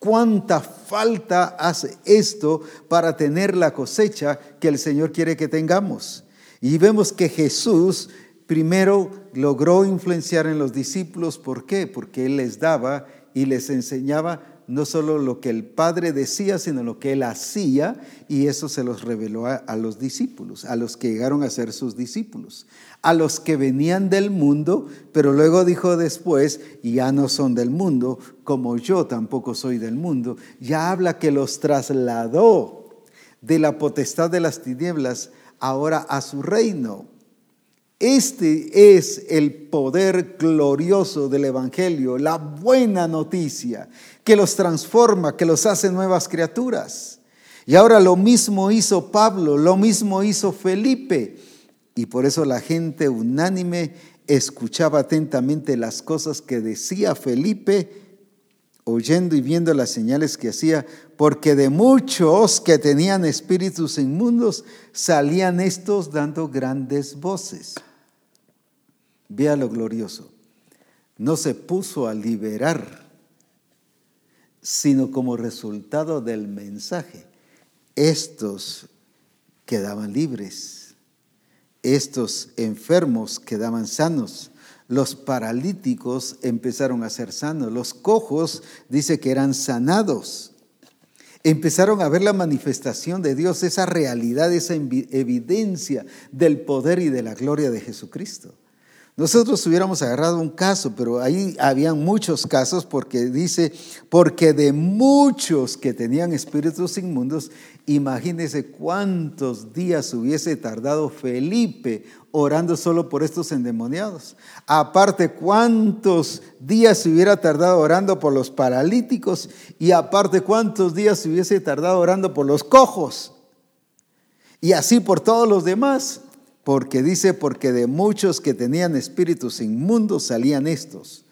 ¿Cuánta falta hace esto para tener la cosecha que el Señor quiere que tengamos? Y vemos que Jesús primero logró influenciar en los discípulos. ¿Por qué? Porque Él les daba y les enseñaba no solo lo que el Padre decía, sino lo que Él hacía, y eso se los reveló a, los discípulos, a los que llegaron a ser sus discípulos, a los que venían del mundo, pero luego dijo después, ya no son del mundo, como yo tampoco soy del mundo, ya habla que los trasladó de la potestad de las tinieblas ahora a su reino. Este es el poder glorioso del Evangelio, la buena noticia que los transforma, que los hace nuevas criaturas. Y ahora lo mismo hizo Pablo, lo mismo hizo Felipe. Y por eso la gente unánime escuchaba atentamente las cosas que decía Felipe, oyendo y viendo las señales que hacía, porque de muchos que tenían espíritus inmundos salían estos dando grandes voces. Vea lo glorioso. No se puso a liberar, sino como resultado del mensaje. Estos quedaban libres, estos enfermos quedaban sanos, los paralíticos empezaron a ser sanos, los cojos dice que eran sanados. Empezaron a ver la manifestación de Dios, esa realidad, esa evidencia del poder y de la gloria de Jesucristo. Nosotros hubiéramos agarrado un caso, pero ahí habían muchos casos porque dice, porque de muchos que tenían espíritus inmundos, imagínense cuántos días hubiese tardado Felipe orando solo por estos endemoniados. Aparte, cuántos días se hubiera tardado orando por los paralíticos y aparte, cuántos días se hubiese tardado orando por los cojos. Y así por todos los demás porque dice, porque de muchos que tenían espíritus inmundos salían estos.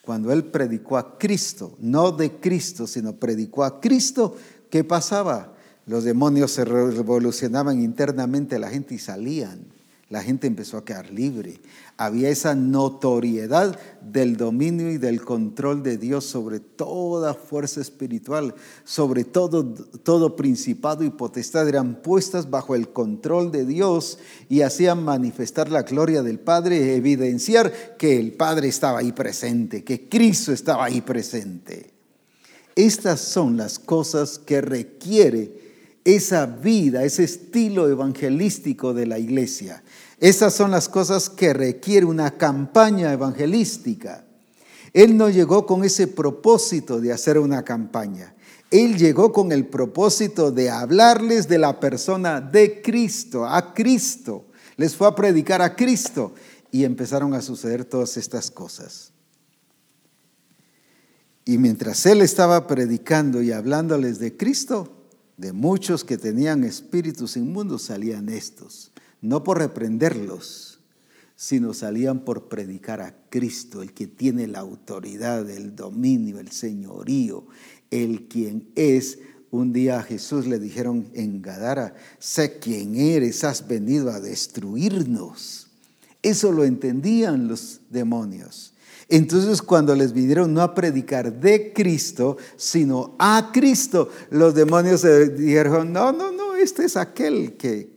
Cuando él predicó a Cristo, no de Cristo, sino predicó a Cristo, ¿qué pasaba? Los demonios se revolucionaban internamente a la gente y salían. La gente empezó a quedar libre había esa notoriedad del dominio y del control de Dios sobre toda fuerza espiritual, sobre todo, todo principado y potestad, eran puestas bajo el control de Dios y hacían manifestar la gloria del Padre, evidenciar que el Padre estaba ahí presente, que Cristo estaba ahí presente. Estas son las cosas que requiere esa vida, ese estilo evangelístico de la iglesia. Esas son las cosas que requiere una campaña evangelística. Él no llegó con ese propósito de hacer una campaña. Él llegó con el propósito de hablarles de la persona de Cristo, a Cristo. Les fue a predicar a Cristo y empezaron a suceder todas estas cosas. Y mientras él estaba predicando y hablándoles de Cristo, de muchos que tenían espíritus inmundos salían estos no por reprenderlos, sino salían por predicar a Cristo, el que tiene la autoridad, el dominio, el señorío, el quien es. Un día a Jesús le dijeron en Gadara, sé quién eres, has venido a destruirnos. Eso lo entendían los demonios. Entonces cuando les vinieron no a predicar de Cristo, sino a Cristo, los demonios dijeron, no, no, no, este es aquel que,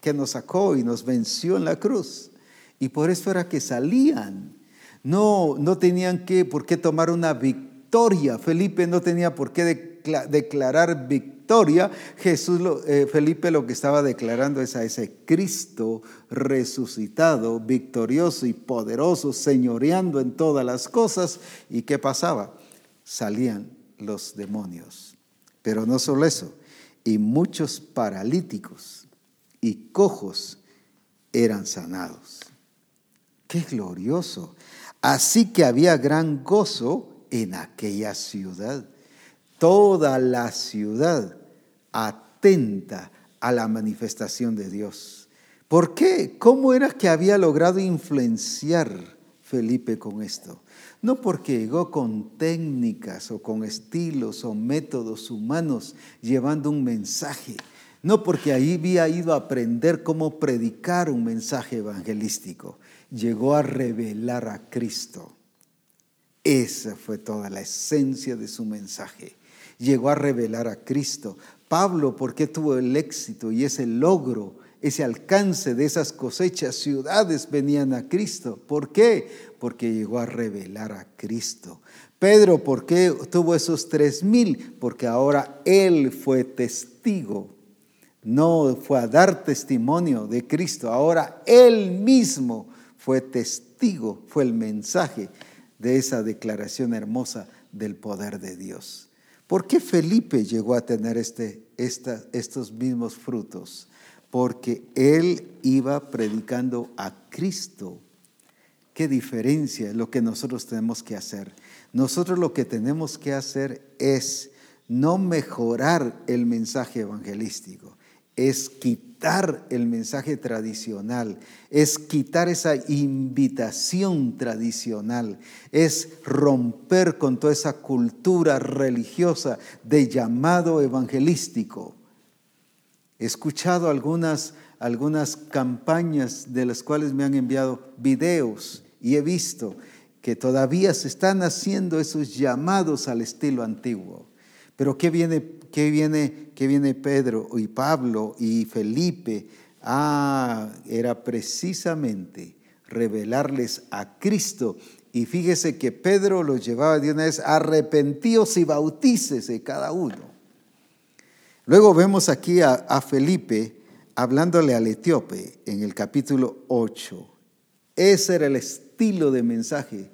que nos sacó y nos venció en la cruz. Y por eso era que salían. No, no tenían que, por qué tomar una victoria. Felipe no tenía por qué declarar victoria. Jesús, eh, Felipe lo que estaba declarando es a ese Cristo resucitado, victorioso y poderoso, señoreando en todas las cosas. ¿Y qué pasaba? Salían los demonios. Pero no solo eso, y muchos paralíticos y cojos eran sanados. ¡Qué glorioso! Así que había gran gozo en aquella ciudad. Toda la ciudad atenta a la manifestación de Dios. ¿Por qué? ¿Cómo era que había logrado influenciar Felipe con esto? No porque llegó con técnicas o con estilos o métodos humanos llevando un mensaje. No porque ahí había ido a aprender cómo predicar un mensaje evangelístico. Llegó a revelar a Cristo. Esa fue toda la esencia de su mensaje. Llegó a revelar a Cristo. Pablo, ¿por qué tuvo el éxito y ese logro, ese alcance de esas cosechas? Ciudades venían a Cristo. ¿Por qué? Porque llegó a revelar a Cristo. Pedro, ¿por qué tuvo esos tres mil? Porque ahora él fue testigo. No fue a dar testimonio de Cristo, ahora él mismo fue testigo, fue el mensaje de esa declaración hermosa del poder de Dios. ¿Por qué Felipe llegó a tener este, estos mismos frutos? Porque él iba predicando a Cristo. ¿Qué diferencia es lo que nosotros tenemos que hacer? Nosotros lo que tenemos que hacer es no mejorar el mensaje evangelístico, es quitar el mensaje tradicional, es quitar esa invitación tradicional, es romper con toda esa cultura religiosa de llamado evangelístico. He escuchado algunas, algunas campañas de las cuales me han enviado videos y he visto que todavía se están haciendo esos llamados al estilo antiguo. Pero ¿qué viene ¿qué viene, viene Pedro y Pablo y Felipe? Ah, era precisamente revelarles a Cristo. Y fíjese que Pedro los llevaba de una vez, arrepentíos y bautícese cada uno. Luego vemos aquí a, a Felipe hablándole al etíope en el capítulo 8. Ese era el estilo de mensaje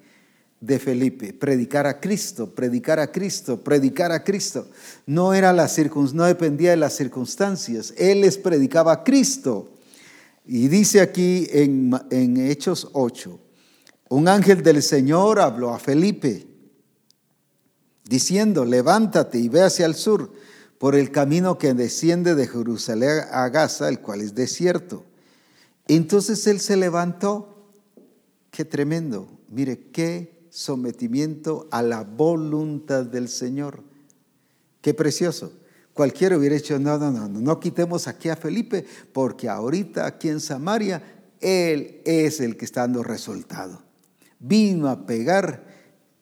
de Felipe, predicar a Cristo, predicar a Cristo, predicar a Cristo. No, era la no dependía de las circunstancias, él les predicaba a Cristo. Y dice aquí en, en Hechos 8, un ángel del Señor habló a Felipe, diciendo, levántate y ve hacia el sur por el camino que desciende de Jerusalén a Gaza, el cual es desierto. Entonces él se levantó. Qué tremendo. Mire, qué sometimiento a la voluntad del Señor. Qué precioso. Cualquiera hubiera dicho, no, no, no, no quitemos aquí a Felipe, porque ahorita aquí en Samaria, él es el que está dando resultado. Vino a pegar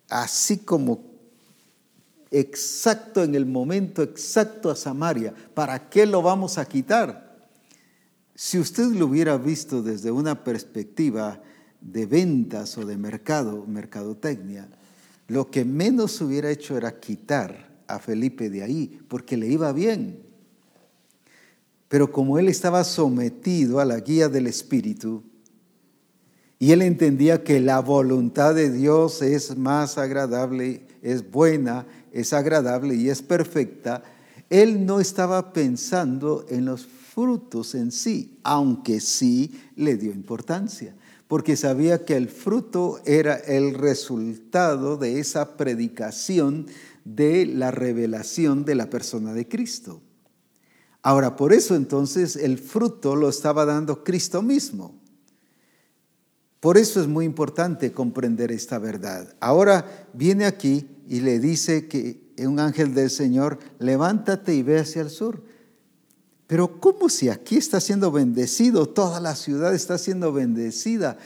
así como exacto en el momento exacto a Samaria. ¿Para qué lo vamos a quitar? Si usted lo hubiera visto desde una perspectiva de ventas o de mercado, mercadotecnia, lo que menos hubiera hecho era quitar a Felipe de ahí, porque le iba bien. Pero como él estaba sometido a la guía del Espíritu, y él entendía que la voluntad de Dios es más agradable, es buena, es agradable y es perfecta, él no estaba pensando en los frutos en sí, aunque sí le dio importancia porque sabía que el fruto era el resultado de esa predicación de la revelación de la persona de Cristo. Ahora, por eso entonces el fruto lo estaba dando Cristo mismo. Por eso es muy importante comprender esta verdad. Ahora viene aquí y le dice que un ángel del Señor, levántate y ve hacia el sur. Pero ¿cómo si aquí está siendo bendecido? Toda la ciudad está siendo bendecida.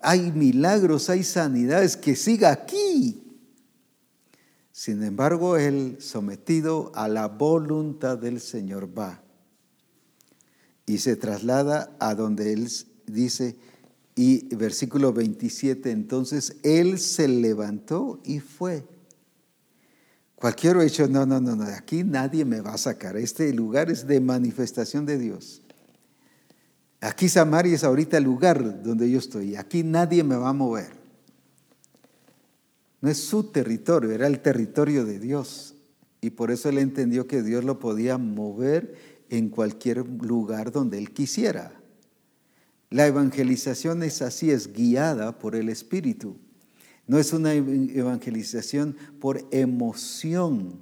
Hay milagros, hay sanidades, que siga aquí. Sin embargo, él sometido a la voluntad del Señor va y se traslada a donde él dice, y versículo 27, entonces él se levantó y fue. Cualquiera ha dicho, no, no, no, no, aquí nadie me va a sacar. Este lugar es de manifestación de Dios. Aquí Samaria es ahorita el lugar donde yo estoy. Aquí nadie me va a mover. No es su territorio, era el territorio de Dios. Y por eso él entendió que Dios lo podía mover en cualquier lugar donde él quisiera. La evangelización es así, es guiada por el Espíritu. No es una evangelización por emoción,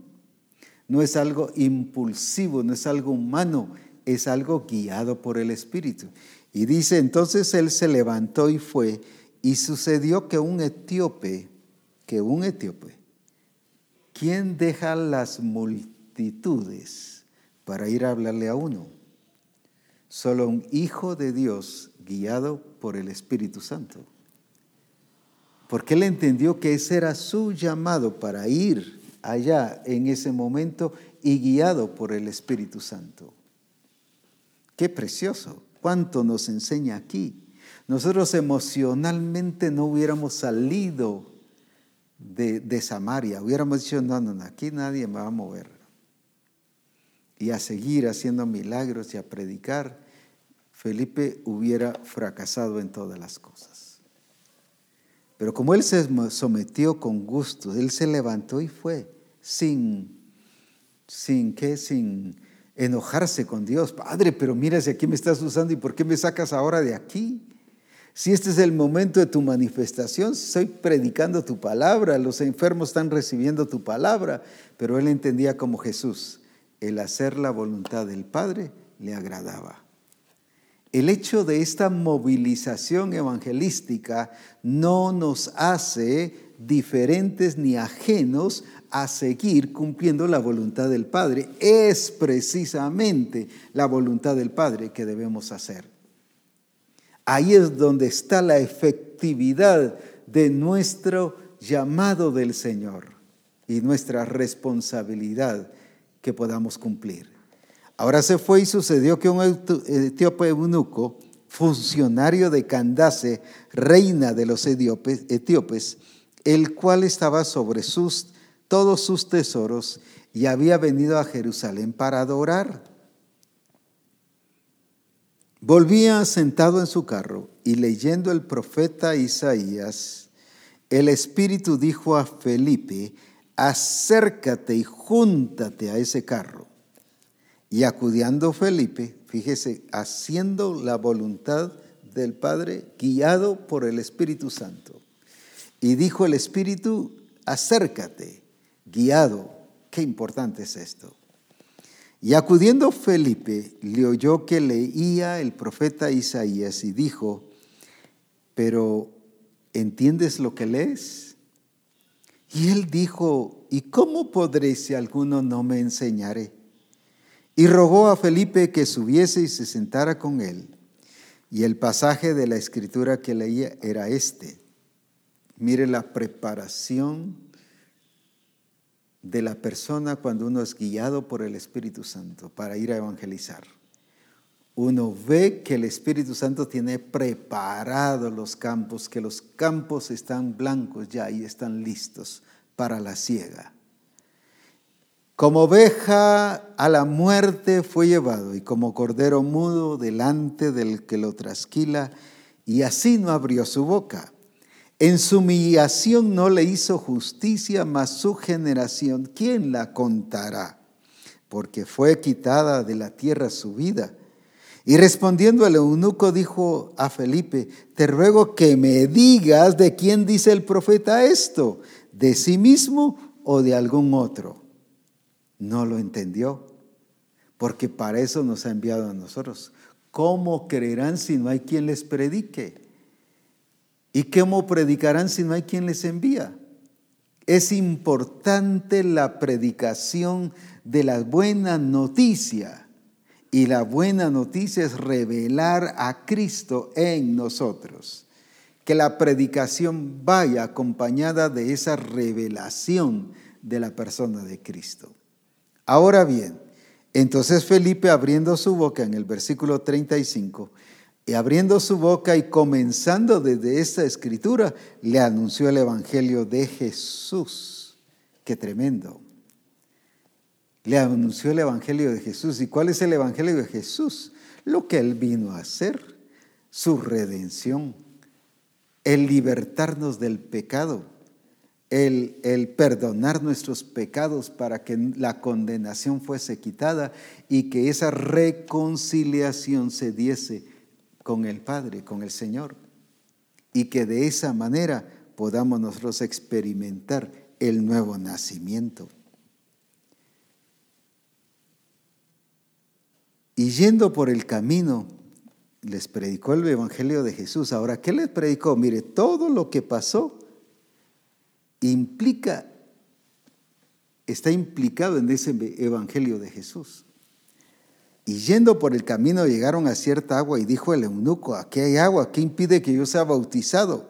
no es algo impulsivo, no es algo humano, es algo guiado por el Espíritu. Y dice, entonces él se levantó y fue, y sucedió que un etíope que un etíope, ¿quién deja las multitudes para ir a hablarle a uno? Solo un hijo de Dios guiado por el Espíritu Santo. Porque él entendió que ese era su llamado para ir allá en ese momento y guiado por el Espíritu Santo. Qué precioso, cuánto nos enseña aquí. Nosotros emocionalmente no hubiéramos salido de, Samaria, hubiéramos dicho, no, no, no, aquí nadie me va a mover. Y a seguir haciendo milagros y a predicar, Felipe hubiera fracasado en todas las cosas. Pero como él se sometió con gusto, él se levantó y fue sin, sin qué, sin enojarse con Dios. Padre, pero mira si aquí me estás usando y por qué me sacas ahora de aquí. Si este es el momento de tu manifestación, estoy predicando tu palabra, los enfermos están recibiendo tu palabra, pero él entendía como Jesús, el hacer la voluntad del Padre le agradaba. El hecho de esta movilización evangelística no nos hace diferentes ni ajenos a seguir cumpliendo la voluntad del Padre. Es precisamente la voluntad del Padre que debemos hacer. Ahí es donde está la efectividad de nuestro llamado del Señor y nuestra responsabilidad que podamos cumplir. Ahora se fue y sucedió que un etíope eunuco, funcionario de Candace, reina de los etíopes, el cual estaba sobre sus, todos sus tesoros y había venido a Jerusalén para adorar Volvía sentado en su carro y leyendo el profeta Isaías, el Espíritu dijo a Felipe, acércate y júntate a ese carro. Y acudiendo Felipe, fíjese, haciendo la voluntad del Padre, guiado por el Espíritu Santo. Y dijo el Espíritu, acércate, guiado. Qué importante es esto. Y acudiendo Felipe, le oyó que leía el profeta Isaías y dijo, pero ¿entiendes lo que lees? Y él dijo, ¿y cómo podré si alguno no me enseñare? Y rogó a Felipe que subiese y se sentara con él. Y el pasaje de la escritura que leía era este. Mire la preparación de la persona cuando uno es guiado por el Espíritu Santo para ir a evangelizar. Uno ve que el Espíritu Santo tiene preparados los campos, que los campos están blancos ya y están listos para la siega. Como oveja a la muerte fue llevado y como cordero mudo delante del que lo trasquila, y así no abrió su boca. En su humillación no le hizo justicia, mas su generación, ¿quién la contará? Porque fue quitada de la tierra su vida. Y respondiendo el eunuco dijo a Felipe, te ruego que me digas de quién dice el profeta esto, de sí mismo o de algún otro. No lo entendió, porque para eso nos ha enviado a nosotros. ¿Cómo creerán si no hay quien les predique? ¿Y cómo predicarán si no hay quien les envía? Es importante la predicación de la buena noticia. Y la buena noticia es revelar a Cristo en nosotros. Que la predicación vaya acompañada de esa revelación de la persona de Cristo. Ahora bien, entonces Felipe abriendo su boca en el versículo 35, y abriendo su boca y comenzando desde esta escritura, le anunció el Evangelio de Jesús. Qué tremendo. Le anunció el Evangelio de Jesús. ¿Y cuál es el Evangelio de Jesús? Lo que Él vino a hacer, su redención, el libertarnos del pecado, el, el, perdonar nuestros pecados para que la condenación fuese quitada y que esa reconciliación se diese con el Padre, con el Señor, y que de esa manera podamos nosotros experimentar el nuevo nacimiento. Y yendo por el camino, les predicó el Evangelio de Jesús. Ahora, ¿qué les predicó? Mire, todo lo que pasó implica, está implicado en ese evangelio de Jesús. Y yendo por el camino llegaron a cierta agua y dijo el eunuco, aquí hay agua, ¿qué impide que yo sea bautizado?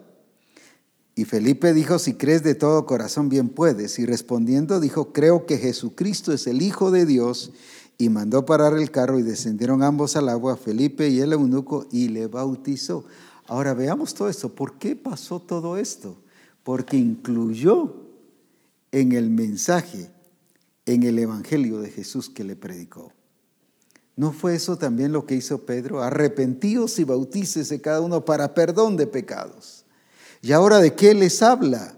Y Felipe dijo, si crees de todo corazón, bien puedes. Y respondiendo dijo, creo que Jesucristo es el Hijo de Dios. Y mandó parar el carro y descendieron ambos al agua, Felipe y el eunuco, y le bautizó. Ahora veamos todo esto. ¿Por qué pasó todo esto? Porque incluyó en el mensaje, en el Evangelio de Jesús que le predicó. ¿No fue eso también lo que hizo Pedro? Arrepentíos y bautícese cada uno para perdón de pecados. ¿Y ahora de qué les habla?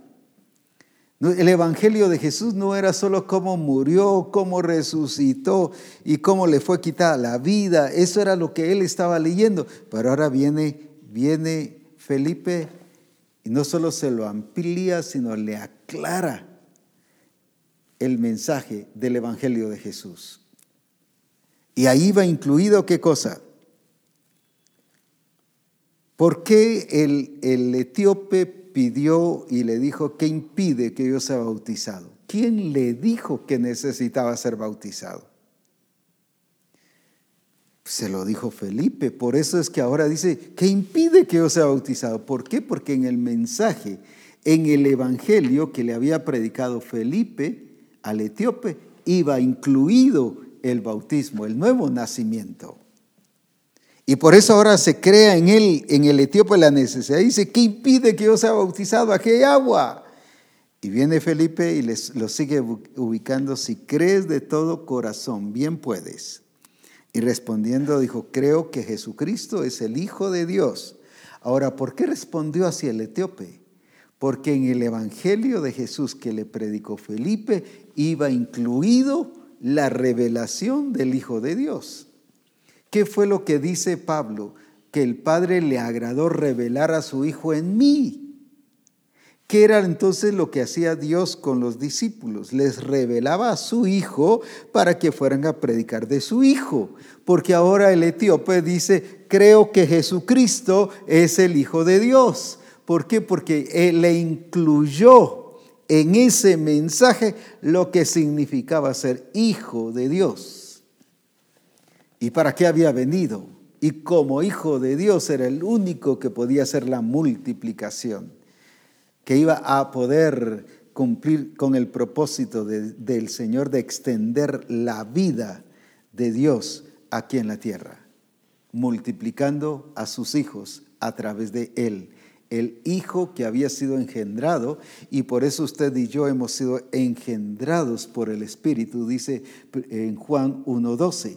El Evangelio de Jesús no era solo cómo murió, cómo resucitó y cómo le fue quitada la vida. Eso era lo que él estaba leyendo. Pero ahora viene, viene Felipe no solo se lo amplía, sino le aclara el mensaje del Evangelio de Jesús. Y ahí va incluido qué cosa. ¿Por qué el, el etíope pidió y le dijo, ¿qué impide que yo sea bautizado? ¿Quién le dijo que necesitaba ser bautizado? Se lo dijo Felipe, por eso es que ahora dice, ¿qué impide que yo sea bautizado? ¿Por qué? Porque en el mensaje, en el evangelio que le había predicado Felipe al etíope, iba incluido el bautismo, el nuevo nacimiento. Y por eso ahora se crea en él, en el etíope, la necesidad. Dice, ¿qué impide que yo sea bautizado? Aquí hay agua. Y viene Felipe y les, lo sigue ubicando, si crees de todo corazón, bien puedes. Y respondiendo dijo, creo que Jesucristo es el Hijo de Dios. Ahora, ¿por qué respondió hacia el etíope? Porque en el Evangelio de Jesús que le predicó Felipe iba incluido la revelación del Hijo de Dios. ¿Qué fue lo que dice Pablo? Que el Padre le agradó revelar a su Hijo en mí. ¿Qué era entonces lo que hacía Dios con los discípulos? Les revelaba a su Hijo para que fueran a predicar de su Hijo. Porque ahora el etíope dice, creo que Jesucristo es el Hijo de Dios. ¿Por qué? Porque Él le incluyó en ese mensaje lo que significaba ser hijo de Dios. ¿Y para qué había venido? Y como hijo de Dios era el único que podía hacer la multiplicación, que iba a poder cumplir con el propósito del Señor de extender la vida de Dios aquí en la tierra, multiplicando a sus hijos a través de Él el Hijo que había sido engendrado, y por eso usted y yo hemos sido engendrados por el Espíritu, dice en Juan 1.12.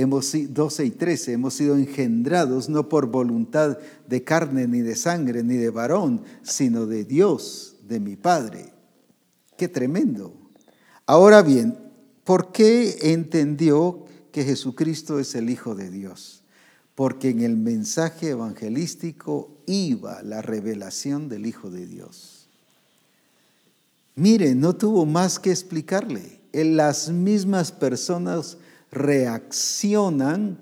Hemos, 12 y 13, hemos sido engendrados no por voluntad de carne, ni de sangre, ni de varón, sino de Dios, de mi Padre. Qué tremendo. Ahora bien, ¿por qué entendió que Jesucristo es el Hijo de Dios? porque en el mensaje evangelístico iba la revelación del Hijo de Dios. Mire, no tuvo más que explicarle. Las mismas personas reaccionan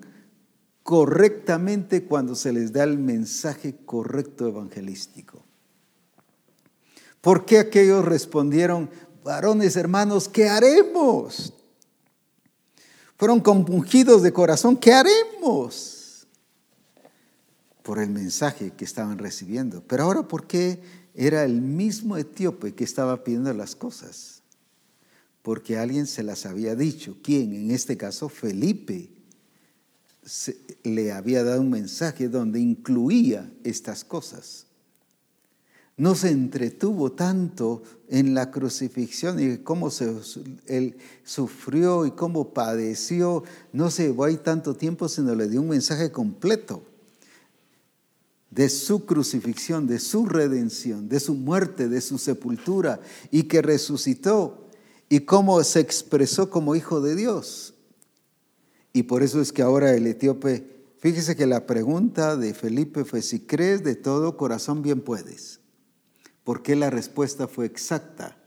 correctamente cuando se les da el mensaje correcto evangelístico. ¿Por qué aquellos respondieron, varones hermanos, ¿qué haremos? Fueron compungidos de corazón, ¿qué haremos? por el mensaje que estaban recibiendo. Pero ahora, ¿por qué era el mismo etíope que estaba pidiendo las cosas? Porque alguien se las había dicho. ¿Quién? En este caso, Felipe le había dado un mensaje donde incluía estas cosas. No se entretuvo tanto en la crucifixión y cómo se, él sufrió y cómo padeció. No se llevó ahí tanto tiempo, sino le dio un mensaje completo de su crucifixión, de su redención, de su muerte, de su sepultura y que resucitó y cómo se expresó como hijo de Dios. Y por eso es que ahora el etíope, fíjese que la pregunta de Felipe fue, si crees de todo corazón, bien puedes. Porque la respuesta fue exacta.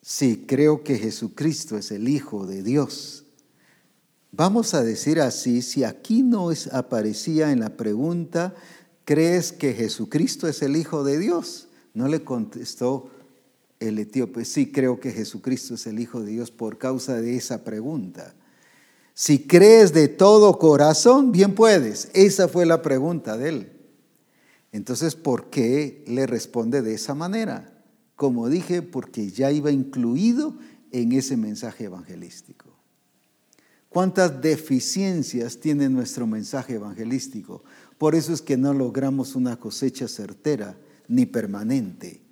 Sí, creo que Jesucristo es el Hijo de Dios Vamos a decir así, si aquí no aparecía en la pregunta, ¿crees que Jesucristo es el Hijo de Dios? No le contestó el etíope, sí creo que Jesucristo es el Hijo de Dios por causa de esa pregunta. Si crees de todo corazón, bien puedes. Esa fue la pregunta de él. Entonces, ¿por qué le responde de esa manera? Como dije, porque ya iba incluido en ese mensaje evangelístico. ¿Cuántas deficiencias tiene nuestro mensaje evangelístico? Por eso es que no logramos una cosecha certera ni permanente.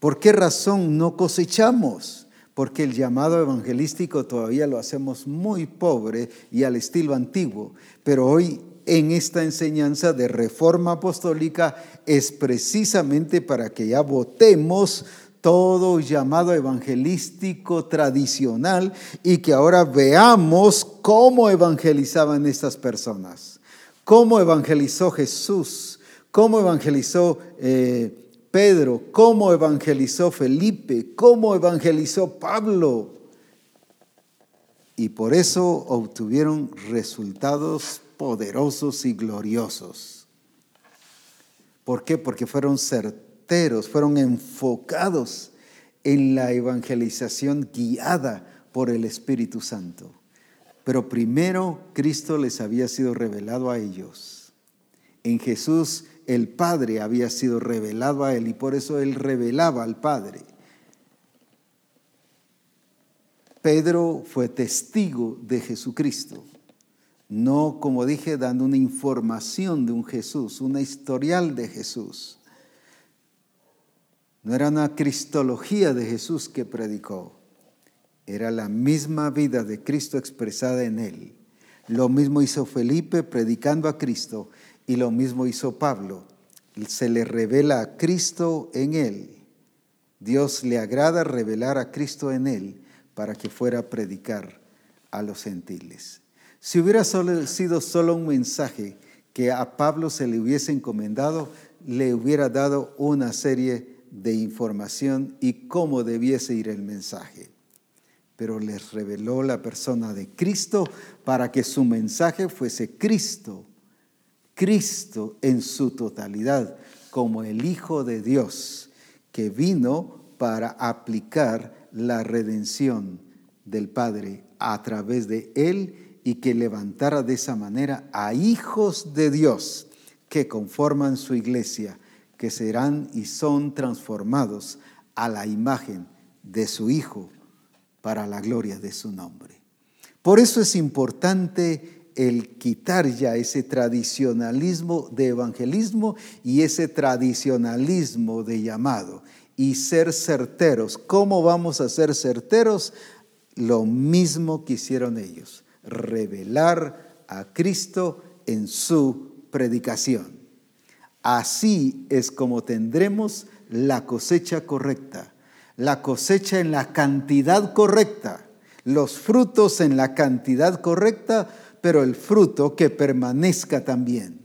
¿Por qué razón no cosechamos? Porque el llamado evangelístico todavía lo hacemos muy pobre y al estilo antiguo. Pero hoy en esta enseñanza de reforma apostólica es precisamente para que ya votemos todo llamado evangelístico tradicional y que ahora veamos cómo evangelizaban estas personas, cómo evangelizó Jesús, cómo evangelizó eh, Pedro, cómo evangelizó Felipe, cómo evangelizó Pablo. Y por eso obtuvieron resultados poderosos y gloriosos. ¿Por qué? Porque fueron certeros, fueron enfocados en la evangelización guiada por el Espíritu Santo. Pero primero Cristo les había sido revelado a ellos. En Jesús el Padre había sido revelado a él y por eso él revelaba al Padre. Pedro fue testigo de Jesucristo no, como dije, dando una información de un Jesús, una historial de Jesús. No era una cristología de Jesús que predicó, era la misma vida de Cristo expresada en él. Lo mismo hizo Felipe predicando a Cristo y lo mismo hizo Pablo. Se le revela a Cristo en él. Dios le agrada revelar a Cristo en él para que fuera a predicar a los gentiles. Si hubiera sido solo un mensaje que a Pablo se le hubiese encomendado, le hubiera dado una serie de información y cómo debiese ir el mensaje. Pero les reveló la persona de Cristo para que su mensaje fuese Cristo, Cristo en su totalidad, como el Hijo de Dios, que vino para aplicar la redención del Padre a través de él y que levantara de esa manera a hijos de Dios que conforman su iglesia, que serán y son transformados a la imagen de su Hijo para la gloria de su nombre. Por eso es importante el quitar ya ese tradicionalismo de evangelismo y ese tradicionalismo de llamado y ser certeros. ¿Cómo vamos a ser certeros? Lo mismo que hicieron ellos revelar a Cristo en su predicación. Así es como tendremos la cosecha correcta, la cosecha en la cantidad correcta, los frutos en la cantidad correcta, pero el fruto que permanezca también.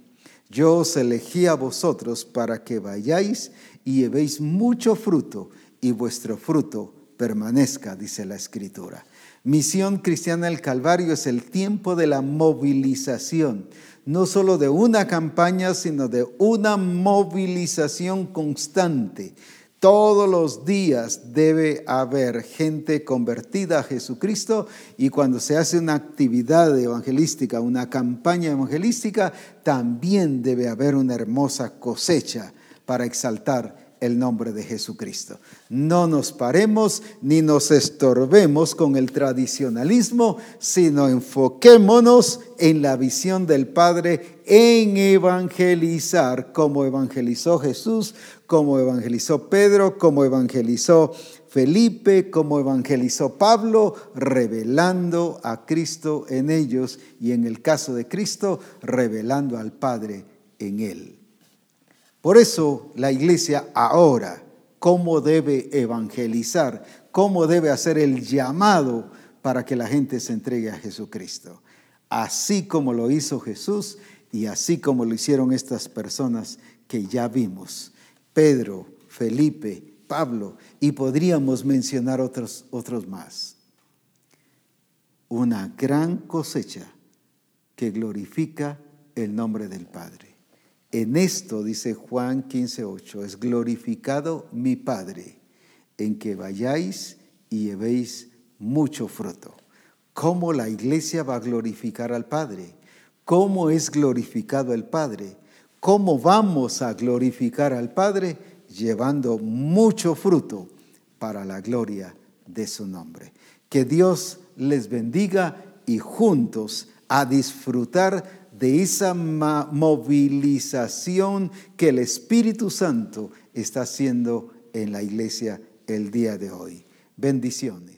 Yo os elegí a vosotros para que vayáis y llevéis mucho fruto y vuestro fruto permanezca, dice la Escritura. Misión Cristiana del Calvario es el tiempo de la movilización, no solo de una campaña, sino de una movilización constante. Todos los días debe haber gente convertida a Jesucristo y cuando se hace una actividad evangelística, una campaña evangelística, también debe haber una hermosa cosecha para exaltar el nombre de Jesucristo. No nos paremos ni nos estorbemos con el tradicionalismo, sino enfoquémonos en la visión del Padre en evangelizar, como evangelizó Jesús, como evangelizó Pedro, como evangelizó Felipe, como evangelizó Pablo, revelando a Cristo en ellos y en el caso de Cristo, revelando al Padre en él. Por eso la iglesia ahora, ¿cómo debe evangelizar? ¿Cómo debe hacer el llamado para que la gente se entregue a Jesucristo? Así como lo hizo Jesús y así como lo hicieron estas personas que ya vimos. Pedro, Felipe, Pablo y podríamos mencionar otros, otros más. Una gran cosecha que glorifica el nombre del Padre En esto, dice Juan 15:8, es glorificado mi Padre, en que vayáis y llevéis mucho fruto. ¿Cómo la iglesia va a glorificar al Padre? ¿Cómo es glorificado el Padre? ¿Cómo vamos a glorificar al Padre? Llevando mucho fruto para la gloria de su nombre. Que Dios les bendiga y juntos a disfrutar de esa movilización que el Espíritu Santo está haciendo en la iglesia el día de hoy. Bendiciones.